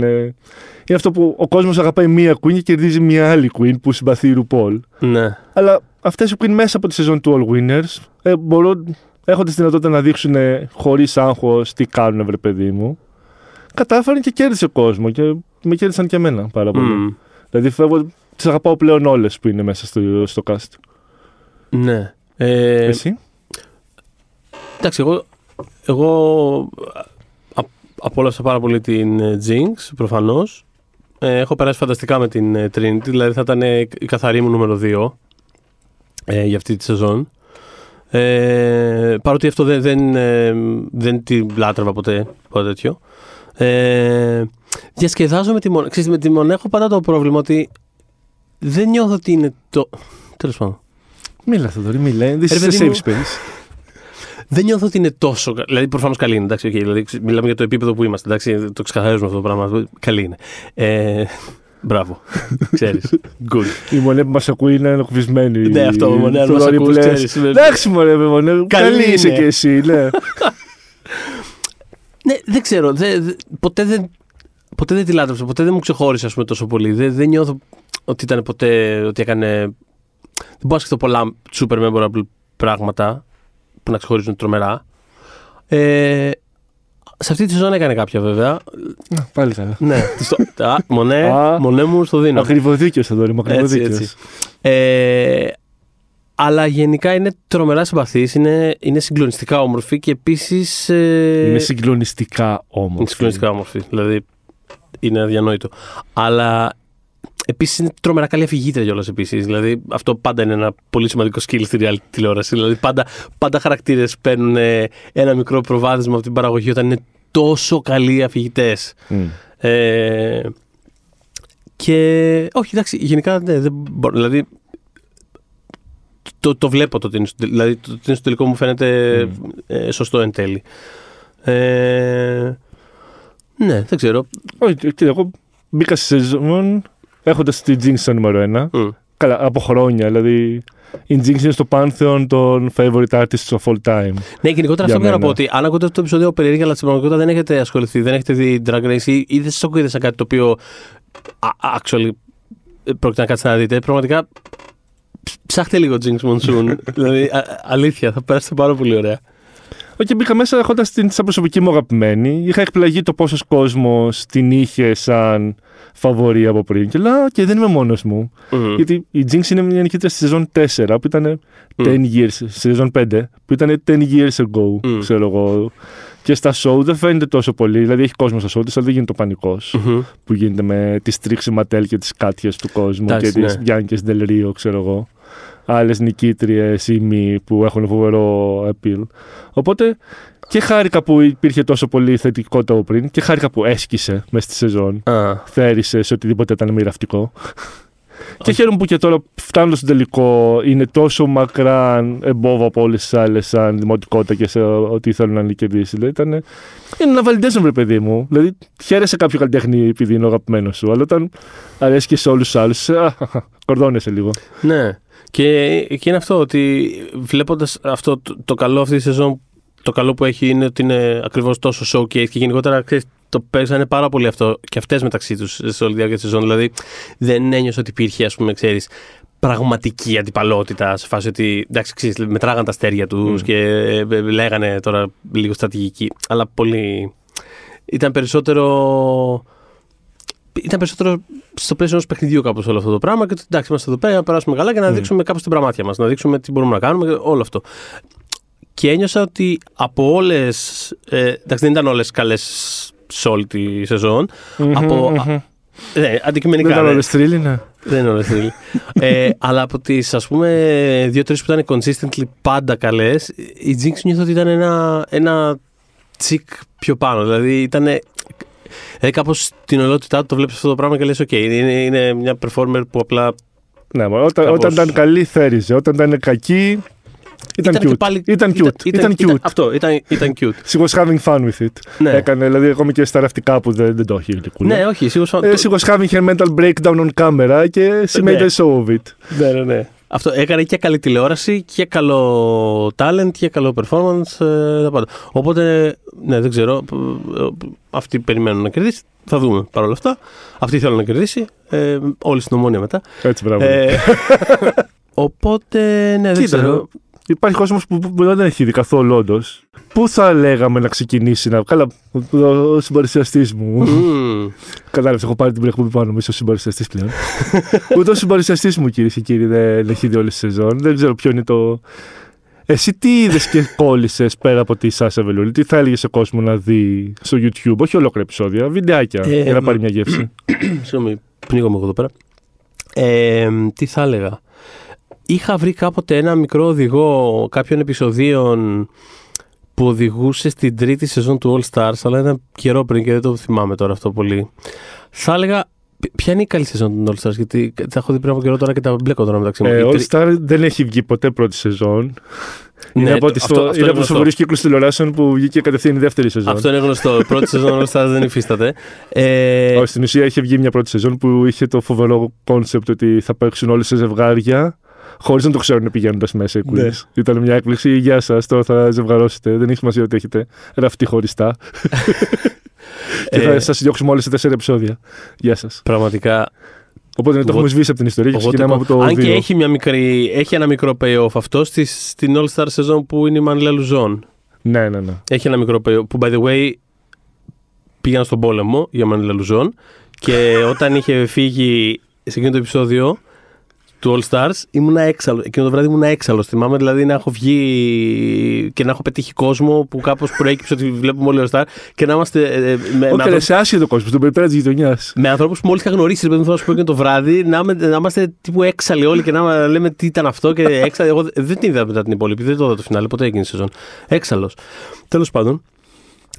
Είναι αυτό που ο κόσμος αγαπάει μία Queen και κερδίζει μία άλλη Queen που συμπαθεί η RuPaul. ναι. Αλλά αυτές οι Queen μέσα από τη σεζόν του All Winners ε, μπορούν, έχοντα τη δυνατότητα να δείξουν χωρίς άγχος τι κάνουν, βρε παιδί μου. Κατάφεραν και κέρδισε κόσμος και με κέρδισαν και εμένα πάρα πολύ. Μμ. Δηλαδή φεύγω, τις αγαπάω πλέον όλες που είναι μέσα στο, στο cast. Ναι. Ε, Εσύ; εντάξει, εγώ, εγώ α, απόλαυσα πάρα πολύ την ε, Jinx, προφανώς. Ε, έχω περάσει φανταστικά με την ε, Trinity, δηλαδή θα ήταν ε, η καθαρή μου νούμερο 2 ε, για αυτή τη σεζόν. Ε, παρότι αυτό δεν, δεν, ε, δεν την λάτρευα ποτέ, ποτέ τέτοιο. Ε, διασκεδάζω με τη Μονέ. Ξέρεις, με τη Μονέ έχω πάντα το πρόβλημα ότι δεν νιώθω ότι είναι το... Τέλος πάντων. Μίλα, Θοδωρή, μίλα. This Ρε is a παιδί μου. safe space. δεν νιώθω ότι είναι τόσο. κα- Δηλαδή, προφανώς καλή είναι. Εντάξει, okay, δηλαδή, ξε- μιλάμε για το επίπεδο που είμαστε. Εντάξει, το ξεκαθαρίζουμε αυτό το πράγμα. Καλή είναι. Ε, μπράβο. Ξέρεις. Good. Η μονέ που μας ακούει είναι ενοχλισμένη. Ναι, αυτό, η Μονέ, αν Το μας δωρή που ακούς, λες, ξέρεις, είναι- Εντάξει, μωρέ, με μονέ. Καλή Καλή είσαι είναι. κι εσύ, ναι. Ναι, δεν ξέρω. Δε, δε- ποτέ, δεν, ποτέ δεν τη λάτρεψα. Ποτέ δεν μου ξεχώρισε ας πούμε, τόσο πολύ. Δεν, δεν νιώθω ότι ήταν ποτέ. ότι έκανε. Δεν μπορώ να σκεφτώ πολλά super memorable πράγματα που να ξεχωρίζουν τρομερά. Ε, σε αυτή τη σεζόν έκανε κάποια βέβαια. Να, Πάλι καλά. ναι. της το- α, μονέ, Α. μονέ μου στο δίνω. Ακριβοδίκαιο θα δω, Έτσι, ακριβοδίκαιο. έτσι. Ε, αλλά γενικά είναι τρομερά συμπαθής, είναι, είναι συγκλονιστικά όμορφη και επίσης... Ε, Είναι συγκλονιστικά όμω. είναι συγκλονιστικά όμορφη, δηλαδή είναι αδιανόητο. Αλλά επίσης είναι τρομερά καλή αφηγήτρια κιόλας επίσης. Δηλαδή αυτό πάντα είναι ένα πολύ σημαντικό skill στη reality τηλεόραση. Δηλαδή πάντα, πάντα χαρακτήρες παίρνουν ε, ένα μικρό προβάδισμα από την παραγωγή όταν είναι τόσο καλοί αφηγητές. Ε, και όχι, εντάξει, γενικά ναι, δεν μπορώ. Δηλαδή, το, το βλέπω το ότι είναι στο, δηλαδή, το ότι είναι στο τελικό μου φαίνεται ε, σωστό εν τέλει. Ε, ναι, δεν ξέρω. Όχι, κοίτα, εγώ μπήκα στη σεζόν έχοντα τη Jinx στο νούμερο 1. Μμ. Καλά, από χρόνια. Δηλαδή, η Jinx είναι στο πάνθεον των favorite artists of all time. Ναι, γενικότερα Για αυτό θέλω να μένα. πω ότι αν ακούτε αυτό το επεισόδιο περίεργα, αλλά στην πραγματικότητα δεν έχετε ασχοληθεί, δεν έχετε δει Drag Race ή, ή δεν σα ακούγεται σαν κάτι το οποίο α- actually ε, πρόκειται να κάτσετε να δείτε. Πραγματικά ψ- ψάχτε λίγο Jinx Monsoon. δηλαδή, α- αλήθεια, θα περάσετε πάρα πολύ ωραία. Όχι, μπήκα μέσα έχοντας την σαν προσωπική μου αγαπημένη. Είχα εκπλαγεί το πόσος κόσμος την είχε σαν φαβορή από πριν. Και λέω, «Α, και δεν είμαι μόνος μου. Μμμ. Γιατί η Jinx είναι μια νικήτρια στη σεζόν 4 που ήταν 10 years, στη σεζόν 5 που ήταν 10 years ago, Μμ. ξέρω εγώ. Και στα show δεν φαίνεται τόσο πολύ. Δηλαδή έχει κόσμο στα show της, αλλά δεν γίνεται ο πανικός Μμμ. που γίνεται με τι τρίξει ματέλ και τις κάτιες του κόσμου Εντάξει, και τις ναι. Bianca Del Rio, ξέρω εγώ. Άλλες νικήτριες ή μη που έχουν φοβερό appeal. Οπότε και χάρηκα που υπήρχε τόσο πολύ θετικότητα από πριν και χάρηκα που έσκησε μέσα στη σεζόν. Α, Θέρισε σε οτιδήποτε ήταν μοιραυτικό. και χαίρομαι που και τώρα φτάνοντα στο τελικό είναι τόσο μακράν εμπόβα από όλες τις άλλες σαν δημοτικότητα και σε ό,τι θέλουν να κερδίσει. Δηλαδή ήταν. Είναι ένα validation, ρε παιδί μου. Δηλαδή χαίρεσαι κάποιο καλλιτέχνη επειδή είναι ο αγαπημένος σου. Αλλά όταν αρέσει και σε όλους τους άλλους, κορδώνεσαι λίγο. ναι. Και, και είναι αυτό ότι βλέποντας αυτό το, το καλό αυτή τη σεζόν, το καλό που έχει είναι ότι είναι ακριβώς τόσο showcase και γενικότερα ξέρεις, το παίζανε πάρα πολύ αυτό και αυτές μεταξύ τους σε όλη τη διάρκεια της σεζόν. Δηλαδή δεν ένιωσα ότι υπήρχε, ας πούμε, ξέρεις, πραγματική αντιπαλότητα σε φάση ότι εντάξει, ξέρεις, μετράγαν τα αστέρια τους Mm. και ε, ε, λέγανε τώρα λίγο στρατηγική. Αλλά πολύ. Ήταν περισσότερο. Ήταν περισσότερο στο πλαίσιο ενός παιχνιδιού κάπως όλο αυτό το πράγμα και ότι εντάξει, είμαστε εδώ πέρα να περάσουμε καλά και να Mm. δείξουμε κάπως την πραγμάτια μας, να δείξουμε τι μπορούμε να κάνουμε και όλο αυτό. Και ένιωσα ότι από όλες. Ε, εντάξει, δεν ήταν όλες καλές σε όλη τη σεζόν. από, Μμμ, α- μμμ. ναι, αντικειμενικά. Δεν ήταν ναι. όλες θρύλοι, ναι. Δεν είναι όλες θρύλοι. ε, αλλά από τις ας πούμε δύο-τρεις που ήταν consistently πάντα καλές, η Jinx νιώθω ότι ήταν ένα, ένα τσικ πιο πάνω. Δηλαδή ήταν. Δηλαδή κάπως στην ολότητά του το βλέπεις αυτό το πράγμα και λες: OK, είναι, είναι μια performer που απλά. Ναι, μα όταν, Κάπως. όταν ήταν καλή, θέριζε. Όταν ήταν κακή, ήταν, και cute. πάλι- ήταν cute. Ήταν, cute. αυτό, ήταν, ήταν cute. She was having fun with it. ναι. Έκανε, δηλαδή, ακόμη και στα ραφτικά που δεν, δεν το έχει γλυκούλα. ναι, όχι, σίγουρα. Ε, she was having her mental breakdown on camera και she Ναι. made a show of it. ναι, ναι, ναι. Αυτό έκανε και καλή τηλεόραση και καλό talent και καλό performance. ε, τα πάντα. Οπότε, ναι, δεν ξέρω. ε, ε, Αυτοί περιμένουν να κερδίσει. Θα δούμε παρόλα αυτά. Αυτοί θέλουν να κερδίσει. Ε, όλοι στην ομόνια μετά. Έτσι, μπράβο. Ε, οπότε, ναι, δεν Κοίτα, ξέρω. Υπάρχει κόσμος που, που δεν έχει δει καθόλου όντως. Πού θα λέγαμε να ξεκινήσει να. Καλά, ο συμπαρουσιαστή μου. Μμμ. Κατάλαβες, έχω πάρει την εκπομπή πάνω μου, είσαι ο συμπαρουσιαστή πλέον. Ούτε ο συμπαρουσιαστή μου, κυρίες και κύριοι, δεν έχει δει όλη τη σεζόν. Δεν ξέρω ποιο είναι το. Εσύ τι είδες και κόλλησες πέρα από τη Σάσα Βελούλη, τι θα έλεγες σε κόσμο να δει στο YouTube, όχι ολόκληρα επεισόδια, βιντεάκια, Ε, για να μ. πάρει μια γεύση. Συγγνώμη, πνίγομαι εγώ εδώ πέρα. Ε, τι θα έλεγα; Είχα βρει κάποτε ένα μικρό οδηγό κάποιων επεισοδίων που οδηγούσε στην τρίτη σεζόν του All Stars, αλλά ήταν καιρό πριν και δεν το θυμάμαι τώρα αυτό πολύ. Θα έλεγα Ποι- Ποια είναι η καλή σεζόν των All Stars, γιατί τα έχω δει πριν από καιρό τώρα και τα μπλέκω τώρα μεταξύ μου. Ε, Η All τρι- Star δεν έχει βγει ποτέ πρώτη σεζόν. Ναι, είναι από, το- τις αυτό- φο- αυτό είναι από τους γνωστό. φοβερού κύκλους τηλεοράσεων που βγήκε κατευθείαν η δεύτερη σεζόν. Αυτό είναι γνωστό. Η πρώτη σεζόν All Stars δεν υφίσταται. Ε, Όχι, στην ουσία είχε βγει μια πρώτη σεζόν που είχε το φοβερό κόνσεπτ ότι θα παίξουν όλοι σε ζευγάρια χωρίς να το ξέρουν πηγαίνοντα μέσα οι Ναι. Queens. Ήταν μια έκπληξη. Γεια σας, τώρα θα ζευγαρώσετε. Δεν έχει σημασία ότι έχετε ραφτεί χωριστά. και θα Ε, σας διώξουμε όλες σε τέσσερα επεισόδια. Γεια σας. πραγματικά. Οπότε το εγώ- έχουμε σβήσει από την ιστορία και εγώ ξεκινάμε από τυπώ- το Αν και 2. έχει, μια μικρή, έχει ένα μικρό payoff αυτό στη, στην All Star σεζόν που είναι η Μανιλά Λουζόν. Ναι, ναι, ναι. Έχει ένα μικρό payoff που, by the way, πήγαν στον πόλεμο για Μανιλά Λουζόν και όταν είχε φύγει σε εκείνο το επεισόδιο του All Stars ήμουνα έξαλλο. Εκείνο το βράδυ ήμουνα έξαλλος. Θυμάμαι δηλαδή να έχω βγει και να έχω πετύχει κόσμο που κάπως προέκυψε ότι βλέπουμε όλοι All Star και να είμαστε. ε, ε, με, με Όχι, άνθρωπους- σε άσχετο κόσμο, στον περιπέρα της γειτονιάς. με ανθρώπους που μόλις είχα γνωρίσει, παιδί μου, θα σου πω και το βράδυ, να, είμαι- να είμαστε τύπου έξαλλοι όλοι και να λέμε τι ήταν αυτό και έξαλλοι. Εγώ δεν την είδα μετά την υπόλοιπη, δεν το είδα το φινάλε, ποτέ εκείνη η σεζόν. Έξαλλος. Τέλος πάντων.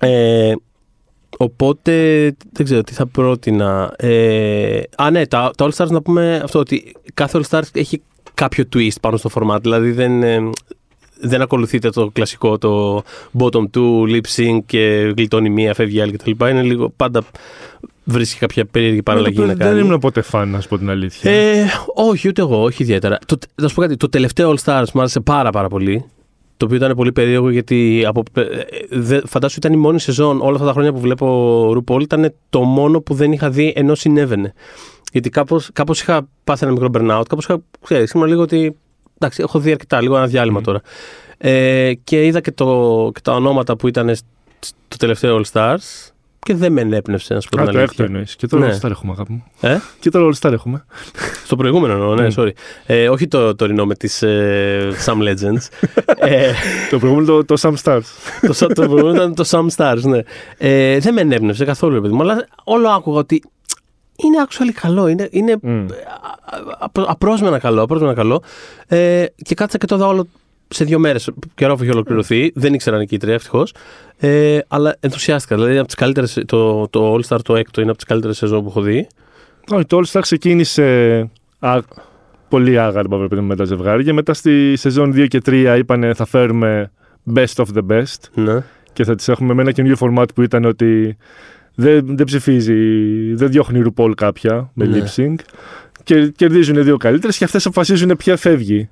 Ε, οπότε δεν ξέρω τι θα πρότεινα. Ε, α, ναι, τα, τα All Stars να πούμε αυτό ότι κάθε All Stars έχει κάποιο twist πάνω στο format. Δηλαδή δεν, ε, δεν ακολουθείτε το κλασικό το bottom two, lip sync και γλιτώνει μία, φεύγει η άλλη κτλ. Είναι λίγο πάντα βρίσκει κάποια περίεργη παραλλαγή να Δεν κάνει. ήμουν ποτέ φαν, να σου πω την αλήθεια. Ε, όχι, ούτε εγώ, όχι ιδιαίτερα. Το, θα σου πω κάτι, το τελευταίο All Stars μου άρεσε πάρα πάρα πολύ. Το οποίο ήταν πολύ περίεργο γιατί από, ε, δε, φαντάσου ήταν η μόνη σεζόν όλα αυτά τα χρόνια που βλέπω RuPaul ήταν το μόνο που δεν είχα δει ενώ συνέβαινε. Γιατί κάπως, κάπως είχα πάθει ένα μικρό burnout, κάπως είχα, ξέρεις, ήμουν λίγο ότι εντάξει, έχω δει αρκετά, λίγο ένα διάλειμμα Μμμ. τώρα. Ε, και είδα και, το, και τα ονόματα που ήταν στο τελευταίο All Stars και δεν με ενέπνευσε, να σου πω Α, την το έκτο αλήθεια. εννοείς. Και το Ναι. All Star έχουμε, αγάπη μου. Ε; Και το All Star έχουμε. Στο προηγούμενο εννοώ, ναι, Mm. sorry. Ε, όχι το τωρινό με τις ε, Some Legends. ε, το προηγούμενο το, το Sam Stars. το, το προηγούμενο ήταν το Some Stars, ναι. Ε, δεν με ενέπνευσε καθόλου, ρε παιδί μου, αλλά όλο άκουγα ότι είναι actually καλό, είναι, είναι Μμ. α- α- απρόσμενα καλό, απρόσμενα καλό. Ε, και κάτσα και το είδα όλο σε δύο μέρες. Καιρό που είχε ολοκληρωθεί. Δεν ήξερα νικήτρια, ευτυχώς. Ε, αλλά ενθουσιάστηκα. Δηλαδή, από τις καλύτερες, το, το All Star το έκτο είναι από τις καλύτερες σεζόν που έχω δει. Όχι, το All Star ξεκίνησε α, πολύ άγαρμα βέβαια, με τα ζευγάρια. Μετά στη σεζόν 2 και 3 είπανε θα φέρουμε best of the best Ναι. και θα τις έχουμε με ένα καινούριο format που ήταν ότι δεν, δεν ψηφίζει, δεν διώχνει RuPaul κάποια με Ναι. lip sync και κερδίζουν δύο καλύτερες και αυτές αποφασίζουν ποια φεύγει.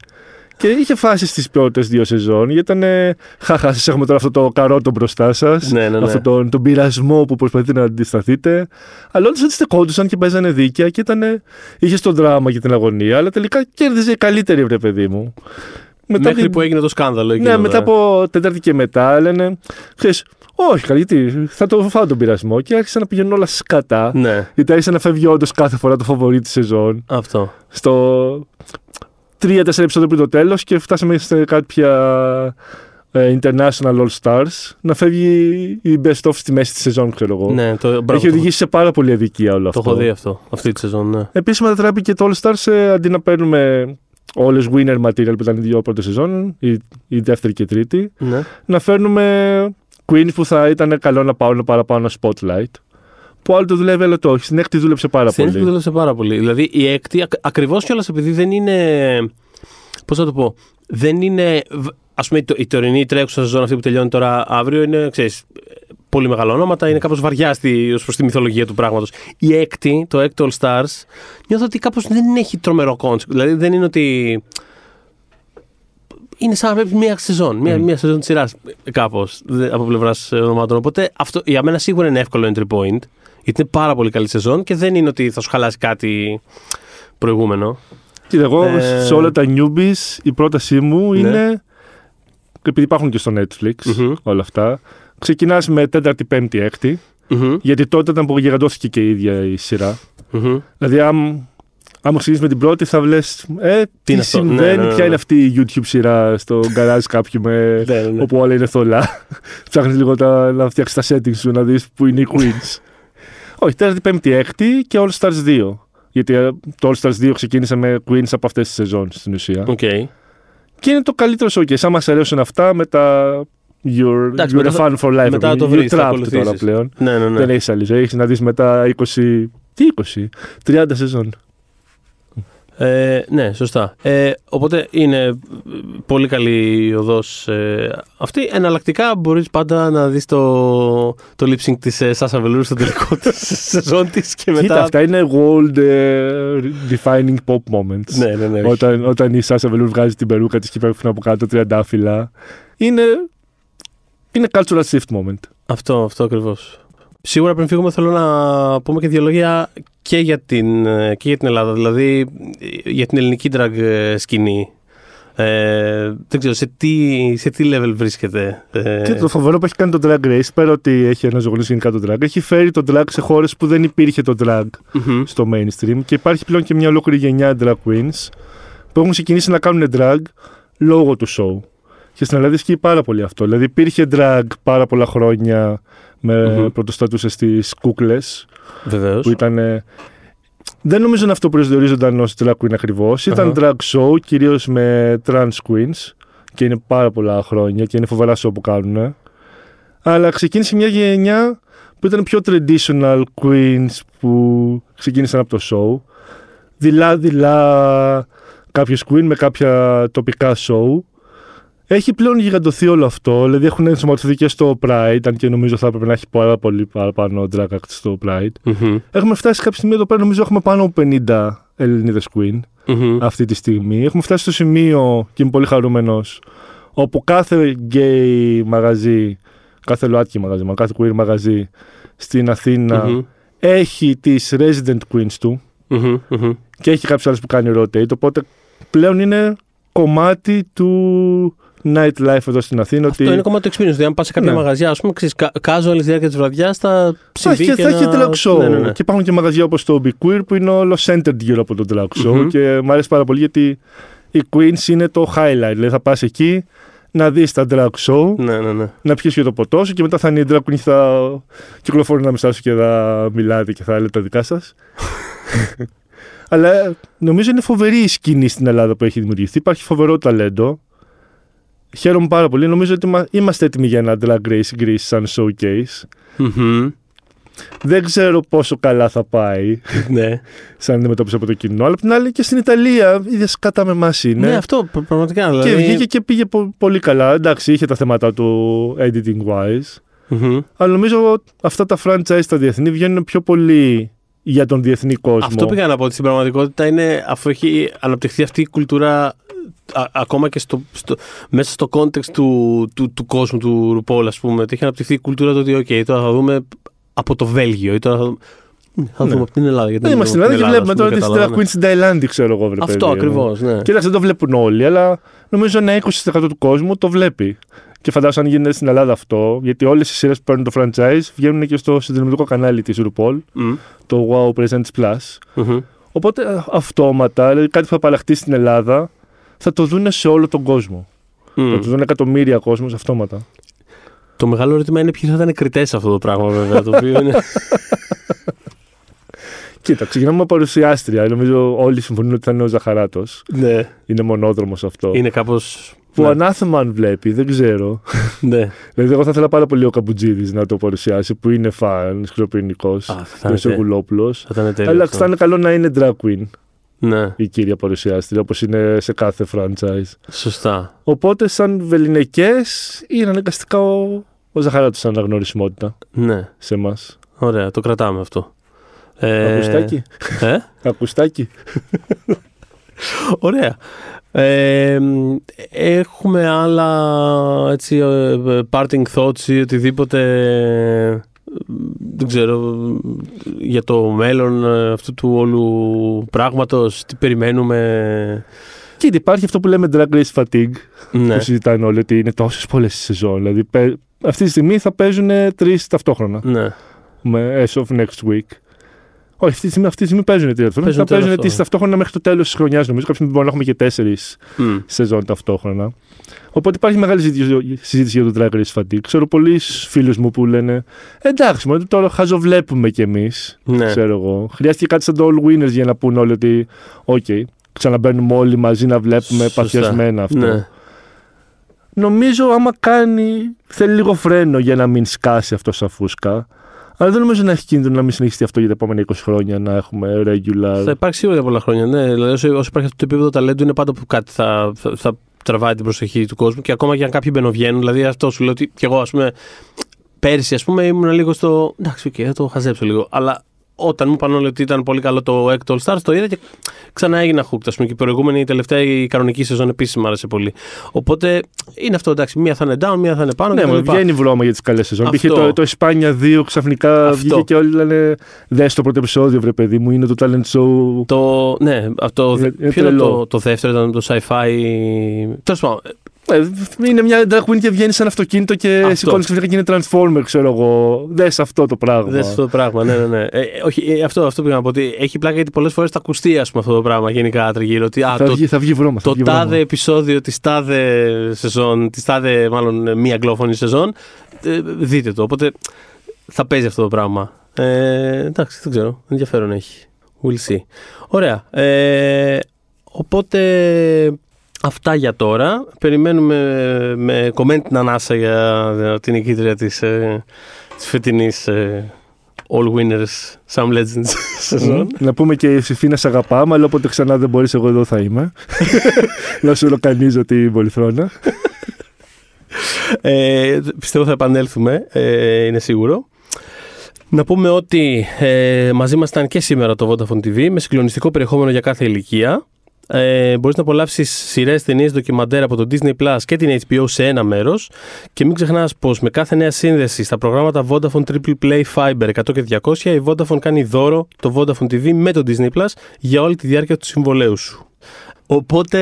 Και είχε φάσει στις πρώτες δύο σεζόν, γιατί ήταν. Χαχά, σας έχουμε τώρα αυτό το καρότο μπροστά σας. Ναι, ναι, ναι. Αυτό τον, τον πειρασμό που προσπαθείτε να αντισταθείτε. Αλλά όλες αντιστεκόντουσαν και παίζανε δίκαια και ήταν. Είχε το δράμα και την αγωνία, αλλά τελικά κέρδιζε η καλύτερη, βρε παιδί μου. Μέχρι την- που έγινε το σκάνδαλο εκείνο. ναι, μετά ε. από Τετάρτη και μετά λένε. Ξέρεις, όχι, καλή, γιατί θα το φάω τον πειρασμό και άρχισαν να πηγαίνουν όλα σκατά. Ναι, Γιατί άρχισε να φεύγει όντως κάθε φορά το φαβορή της σεζόν. αυτό. Στο τρία-τέσσερα επεισόδια πριν το τέλος και φτάσαμε σε κάποια ε, International All Stars να φεύγει η best of στη μέση της σεζόν, ξέρω εγώ. Ναι, το, μπράβο, Έχει το- οδηγήσει σε πάρα πολύ αδικία όλο Το αυτό. έχω δει αυτό, αυτή τη σεζόν, ναι. Επίση μετατράπηκε το All Stars σε, αντί να παίρνουμε όλε winner material που ήταν οι δύο πρώτες σεζόν, η, η δεύτερη και η τρίτη, ναι. να φέρνουμε queens που θα ήταν καλό να πάρουν παραπάνω spotlight. Που άλλο το δουλεύει, άλλο το όχι. Στην έκτη δούλεψε πάρα Στην πολύ. που δούλεψε πάρα πολύ. Δηλαδή η έκτη, ακριβώς κιόλας επειδή δεν είναι. Πώς θα το πω. Δεν είναι. Ας πούμε, η το- η τωρινή τρέχουσα σεζόν αυτή που τελειώνει τώρα αύριο είναι, ξέρεις, πολύ μεγάλα ονόματα, είναι κάπως βαριά ως προς τη μυθολογία του πράγματος. Η έκτη, το έκτο All Stars, νιώθω ότι κάπως δεν έχει τρομερό κόνσεπτ. Δηλαδή δεν είναι ότι. Είναι σαν να βλέπεις μία σεζόν, μία, Mm. μία σεζόν της σειράς κάπως από πλευράς ονομάτων. Οπότε αυτό για μένα σίγουρα είναι εύκολο entry point. Γιατί είναι πάρα πολύ καλή σεζόν και δεν είναι ότι θα σου χαλάσει κάτι προηγούμενο. Κοίτα, εγώ Ε, σε όλα τα newbies η πρότασή μου Ναι. είναι. Επειδή υπάρχουν και στο Netflix Μμμ. όλα αυτά. Ξεκινάς με τέταρτη, πέμπτη, έκτη. Μμμ, Γιατί τότε ήταν που γιγαντώθηκε και η ίδια η σειρά. μμμ. Δηλαδή, αν, άμα ξεκινήσεις με την πρώτη, θα βλέπεις. Ε, τι, είναι αυτό; συμβαίνει, Ναι, ναι, ναι, ποια ναι. είναι αυτή η YouTube σειρά στο garage κάποιου με. Ναι, ναι, ναι. όπου όλα είναι θολά. Ψάχνεις λίγο τα, να φτιάξεις τα settings σου, να δεις που είναι οι queens. Όχι, τέταρτη, πέμπτη, έκτη και All Stars 2. Γιατί ε, το All Stars 2 ξεκίνησε με queens από αυτές τις σεζόν στην ουσία. Οκ. Και είναι το καλύτερο show. Και άμα σου αρέσουν αυτά, μετά. You're, Εντάξει, you're μετά a fan for life. μετά You're το βρεις, θα trapped ακολουθήσεις. τώρα πλέον. Ναι, ναι, ναι. Δεν έχεις άλλη ζωή. Έχεις να δεις μετά 20 Τι 20, 30 σεζόν. Ε, ναι, σωστά. Ε, οπότε είναι ε, πολύ καλή η οδός ε, αυτή. Εναλλακτικά μπορείς πάντα να δεις το, το lip sync της ε, Sasha Velour στο τελικό της σεζόν της και μετά... Κοίτα, αυτά είναι world ε, defining pop moments. Ναι, ναι, ναι. Όταν, όταν η Sasha Velour βγάζει την περούκα της και πέφτουν από κάτω τριαντάφυλλα. Είναι, είναι cultural shift moment. Αυτό, αυτό ακριβώς. Σίγουρα πριν φύγουμε θέλω να πούμε και δύο λόγια και για την, ε, και για την Ελλάδα, δηλαδή για την ελληνική drag ε, σκηνή. Ε, δεν ξέρω, σε τι, σε τι level βρίσκεται. Ε... Και το φοβερό που έχει κάνει το Drag Race, πέρα ότι έχει αναζωογονήσει γενικά το drag, έχει φέρει το drag σε χώρες που δεν υπήρχε το drag μμμ. στο mainstream και υπάρχει πλέον και μια ολόκληρη γενιά drag queens που έχουν ξεκινήσει να κάνουν drag λόγω του show. Και στην Ελλάδα ισχύει πάρα πολύ αυτό. Δηλαδή υπήρχε drag πάρα πολλά χρόνια με Μμμ. πρωτοστατούσε στις κούκλες Βεβαίως. που ήταν. ε, Δεν νομίζω είναι αυτό που προσδιορίζονταν ως drag queen ακριβώς. Ήταν Αχα. drag show κυρίως με trans queens και είναι πάρα πολλά χρόνια και είναι φοβερά show που κάνουν. Αλλά ξεκίνησε μια γενιά που ήταν πιο traditional queens που ξεκίνησαν από το show. Δειλά-δειλά κάποιος queen με κάποια τοπικά show. Έχει πλέον γιγαντωθεί όλο αυτό, δηλαδή έχουν ενσωματωθεί και στο Pride, αν και νομίζω θα έπρεπε να έχει πάρα πολύ παραπάνω drag act στο Pride. Μμμ. Έχουμε φτάσει κάποια στιγμή εδώ πέρα, νομίζω έχουμε πάνω από 50 Ελληνίδες Queen Μμμ. αυτή τη στιγμή. Έχουμε φτάσει στο σημείο, και είμαι πολύ χαρούμενος, όπου κάθε gay μαγαζί, κάθε ΛΟΑΤΚΙ μαγαζί, μα κάθε queer μαγαζί στην Αθήνα Μμμ. έχει τις resident queens του Μμμ. Μμμ. και έχει κάποιες άλλες που κάνει rotate, οπότε πλέον είναι κομμάτι του nightlife εδώ στην Αθήνα. Αυτό ότι είναι κομμάτι του experience. Δηλαδή, αν πας σε κάποια Ναι. μαγαζιά, ας πούμε, ξέρεις, casual στη διάρκεια της βραδιάς, θα Θα συμβεί έχει, και θα έχει ένα- drag show. Ναι, ναι, ναι. Και υπάρχουν και μαγαζιά όπως το Be Queer που είναι όλο centered γύρω από το drag show Μμμ. και μου αρέσει πάρα πολύ γιατί οι Queens είναι το highlight. Δηλαδή θα πας εκεί να δεις τα drag show, Ναι, ναι, ναι. να πιεις και το ποτό σου και μετά θα είναι οι drag queens και θα κυκλοφορούν ανάμεσά σου και θα μιλάτε και θα λέτε τα δικά σας. Αλλά νομίζω είναι φοβερή η σκηνή στην Ελλάδα που έχει δημιουργηθεί. Υπάρχει φοβερό ταλέντο. Χαίρομαι πάρα πολύ. Νομίζω ότι μα- είμαστε έτοιμοι για ένα Drag Race Greece σαν showcase. Μμμ. Δεν ξέρω πόσο καλά θα πάει Ναι. σαν αντιμετώπιση από το κοινό. Αλλά απ' την άλλη και στην Ιταλία είδες κατά με εμάς είναι. Ναι, αυτό πρα- πραγματικά. και Δηλαδή... βγήκε και πήγε πο- πολύ καλά. Εντάξει, είχε τα θέματα του editing wise. Μμμ. Αλλά νομίζω ότι αυτά τα franchise τα διεθνή βγαίνουν πιο πολύ για τον διεθνή κόσμο. Αυτό πήγα να πω ότι στην πραγματικότητα είναι αφού έχει αναπτυχθεί αυτή η κουλτούρα α- ακόμα και στο, στο, μέσα στο context του, του, του κόσμου του RuPaul, ας πούμε, ότι έχει αναπτυχθεί η κουλτούρα του ότι OK, τώρα θα δούμε από το Βέλγιο ή τώρα θα, Μ, θα Ναι. δούμε από την Ελλάδα. Γιατί Δεν είμαστε στην Ελλάδα και βλέπουμε τώρα τι τι drag queens στην Ταϊλάνδη, ξέρω εγώ. Βρε, Αυτό παιδί μου. ακριβώς, ναι. Κοίταξε, δεν το βλέπουν όλοι, αλλά νομίζω ένα 20% του κόσμου το βλέπει. Και φαντάζομαι αν γίνεται στην Ελλάδα αυτό, γιατί όλες οι σειρές που παίρνουν το franchise βγαίνουν και στο συνδρομητικό κανάλι της RuPaul, Μμ, το Wow Presents Plus. μμμ. Οπότε α, αυτόματα, δηλαδή κάτι που θα παραχθεί στην Ελλάδα, θα το δούνε σε όλο τον κόσμο. Μμ. Θα το δουν εκατομμύρια κόσμος αυτόματα. Το μεγάλο ερώτημα είναι ποιοι θα ήταν κριτές σε αυτό το πράγμα, βέβαια. Το οποίο είναι. Κοίτα, ξεκινάμε με παρουσιάστρια. Νομίζω όλοι συμφωνούν ότι θα είναι ο Ζαχαράτος. ναι, Είναι μονόδρομος αυτό. είναι κάπω. Που ναι, ανάθεμα αν βλέπει, δεν ξέρω. ναι. δηλαδή, εγώ θα ήθελα πάρα πολύ ο Καμπουτζίδης να το παρουσιάσει, που είναι φαν, σκληροπυρηνικός. Α, θα Ο ήταν τέλειο. Ισογουλόπουλο. Θα ήταν τέλειο. Αλλά αυτό. θα είναι καλό να είναι drag queen Ναι, η κύρια παρουσιάστρια, όπως είναι σε κάθε franchise. σωστά. Οπότε, σαν βεληνικές, είναι αναγκαστικά ο, ο Ζαχαράτο σαν αναγνωρισιμότητα Ναι, σε εμάς. ωραία, το κρατάμε αυτό. Ε, Ακουστάκι. Ε; Ακουστάκι. Ωραία. Ε, μ, έχουμε άλλα έτσι, ε, ε, parting thoughts ή οτιδήποτε ε, δεν ξέρω για το μέλλον ε, αυτού του όλου πράγματος τι περιμένουμε Κοίτα, υπάρχει αυτό που λέμε drag race fatigue, ναι. που συζητάνε όλοι ότι είναι τόσες πολλές σεζόν. Δηλαδή, παι- αυτή τη στιγμή θα παίζουν τρεις ταυτόχρονα. ναι. με as of next week. Όχι, αυτή τη στιγμή, αυτή τη στιγμή παίζουν τρία ταυτόχρονα. Παίζουν Θα παίζουν τρία τις ταυτόχρονα μέχρι το τέλος της χρονιάς, νομίζω. Κάποια στιγμή μπορεί να έχουμε και τέσσερις Μμ. σεζόν ταυτόχρονα. Οπότε υπάρχει μεγάλη συζήτηση, συζήτηση για το Drag Race Fatigue. Ξέρω πολλοί φίλους μου που λένε Εντάξει, μόνο τώρα χαζοβλέπουμε κι εμείς. ναι. Ξέρω εγώ. Χρειάστηκε κάτι σαν το All Winners για να πούνε όλοι ότι, OK, ξαναμπαίνουμε όλοι μαζί να βλέπουμε Σωστά. παθιασμένα αυτό. Ναι. Νομίζω άμα κάνει, θέλει λίγο φρένο για να μην σκάσει αυτός σαν φούσκα. Αλλά δεν νομίζω να έχει κίνδυνο να μην συνεχιστεί αυτό για τα επόμενα 20 χρόνια, να έχουμε regular. Θα υπάρξει σίγουρα για πολλά χρόνια. Ναι, δηλαδή, όσο, όσο υπάρχει αυτό το επίπεδο ταλέντου, είναι πάντα που κάτι θα, θα, θα τραβάει την προσοχή του κόσμου. Και ακόμα και αν κάποιοι μπαινοβγαίνουν, δηλαδή αυτό σου λέω ότι κι εγώ, ας πούμε, πέρσι, ας πούμε, ήμουν λίγο στο. Εντάξει, OK, okay, θα το χαζέψω λίγο. Αλλά όταν μου είπαν όλοι ότι ήταν πολύ καλό το έκτο All Stars, το είδα και ξανά έγινα hooked. Ας πούμε, και η προηγούμενη, η τελευταία, η κανονική σεζόν επίσης μου άρεσε πολύ. Οπότε είναι αυτό εντάξει. Μία θα είναι down, μία θα είναι πάνω. Ναι, μου βγαίνει βρώμα για τις καλές σεζόν. Είχε το, το Ισπάνια 2 ξαφνικά αυτό. βγήκε και όλοι λένε Δες το πρώτο επεισόδιο, βρε παιδί μου, είναι το talent show. Το, ναι, αυτό. ποιο είναι το, το δεύτερο, ήταν το sci-fi. Τέλος πάντων, ε, είναι μια drag queen και βγαίνει σε ένα αυτοκίνητο και σηκώνεις ξαφνικά και είναι transformer, ξέρω εγώ. Δες αυτό το πράγμα. Δες αυτό το πράγμα, ναι, ναι. ναι. Ε, όχι, ε, αυτό, αυτό πήγα να πω. Ότι έχει πλάκα γιατί πολλές φορές θα ακουστεί ας πούμε, αυτό το πράγμα γενικά τριγύρω. Ότι, α, θα, το, βγει, θα βγει βρώμα. Το τάδε επεισόδιο της τάδε σεζόν, της τάδε μάλλον μία αγγλόφωνη σεζόν. Ε, δείτε το. Οπότε θα παίζει αυτό το πράγμα. Ε, εντάξει, δεν ξέρω. Ενδιαφέρον έχει. We'll see. Ωραία. Ε, οπότε Αυτά για τώρα. Περιμένουμε με κομμένη την ανάσα για την νικήτρια της, ε, της φετινής ε, All Winners Some Legends σεζόν. Να πούμε και η Σιφίνα σε αγαπάμε, αλλά όποτε ξανά δεν μπορείς εγώ εδώ θα είμαι. Να σου λοκανίζω την πολυθρόνα. ε, πιστεύω θα επανέλθουμε, ε, είναι σίγουρο. Να πούμε ότι ε, μαζί μας ήταν και σήμερα το Vodafone TV με συγκλονιστικό περιεχόμενο για κάθε ηλικία ε, μπορείς να απολαύσεις σειρές, ταινίες, ντοκιμαντέρ από το Disney Plus και την HBO σε ένα μέρος. Και μην ξεχνάς πως με κάθε νέα σύνδεση στα προγράμματα Vodafone Triple Play Fiber 100 και 200, η Vodafone κάνει δώρο το Vodafone TV με το Disney Plus για όλη τη διάρκεια του συμβολέου σου. Οπότε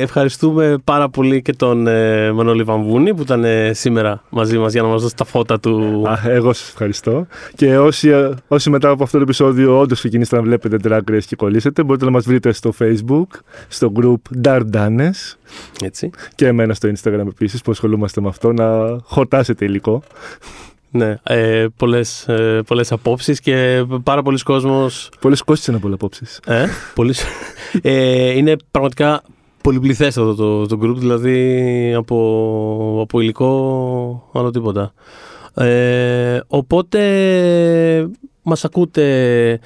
ευχαριστούμε πάρα πολύ και τον ε, Μανώλη Βαμβούνη που ήταν ε, σήμερα μαζί μας για να μας δώσει τα φώτα του. Α, εγώ σας ευχαριστώ. Και όσοι, ε, όσοι μετά από αυτό το επεισόδιο όντως ξεκινήσατε να βλέπετε Drag Race και κολλήσετε, μπορείτε να μας βρείτε στο Facebook, στο group Dardanes. Έτσι. Και εμένα στο Instagram επίσης που ασχολούμαστε με αυτό, να χορτάσετε υλικό. Ναι, ε, πολλές, ε, πολλές απόψεις και πάρα πολλοί κόσμος... Πολλές κόστης είναι πολλές απόψεις. Ε, πολλές... ε, είναι πραγματικά πολυπληθέστατο το, το group, δηλαδή από, από υλικό άλλο τίποτα. Ε, οπότε μας ακούτε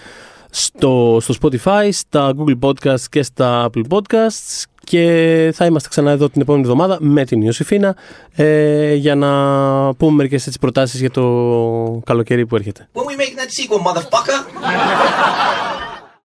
στο, στο Spotify, στα Google Podcasts και στα Apple Podcasts και θα είμαστε ξανά εδώ την επόμενη εβδομάδα με την Ιωσήφίνα ε, για να πούμε μερικές έτσι προτάσεις για το καλοκαίρι που έρχεται. When we make that sequel, motherfucker!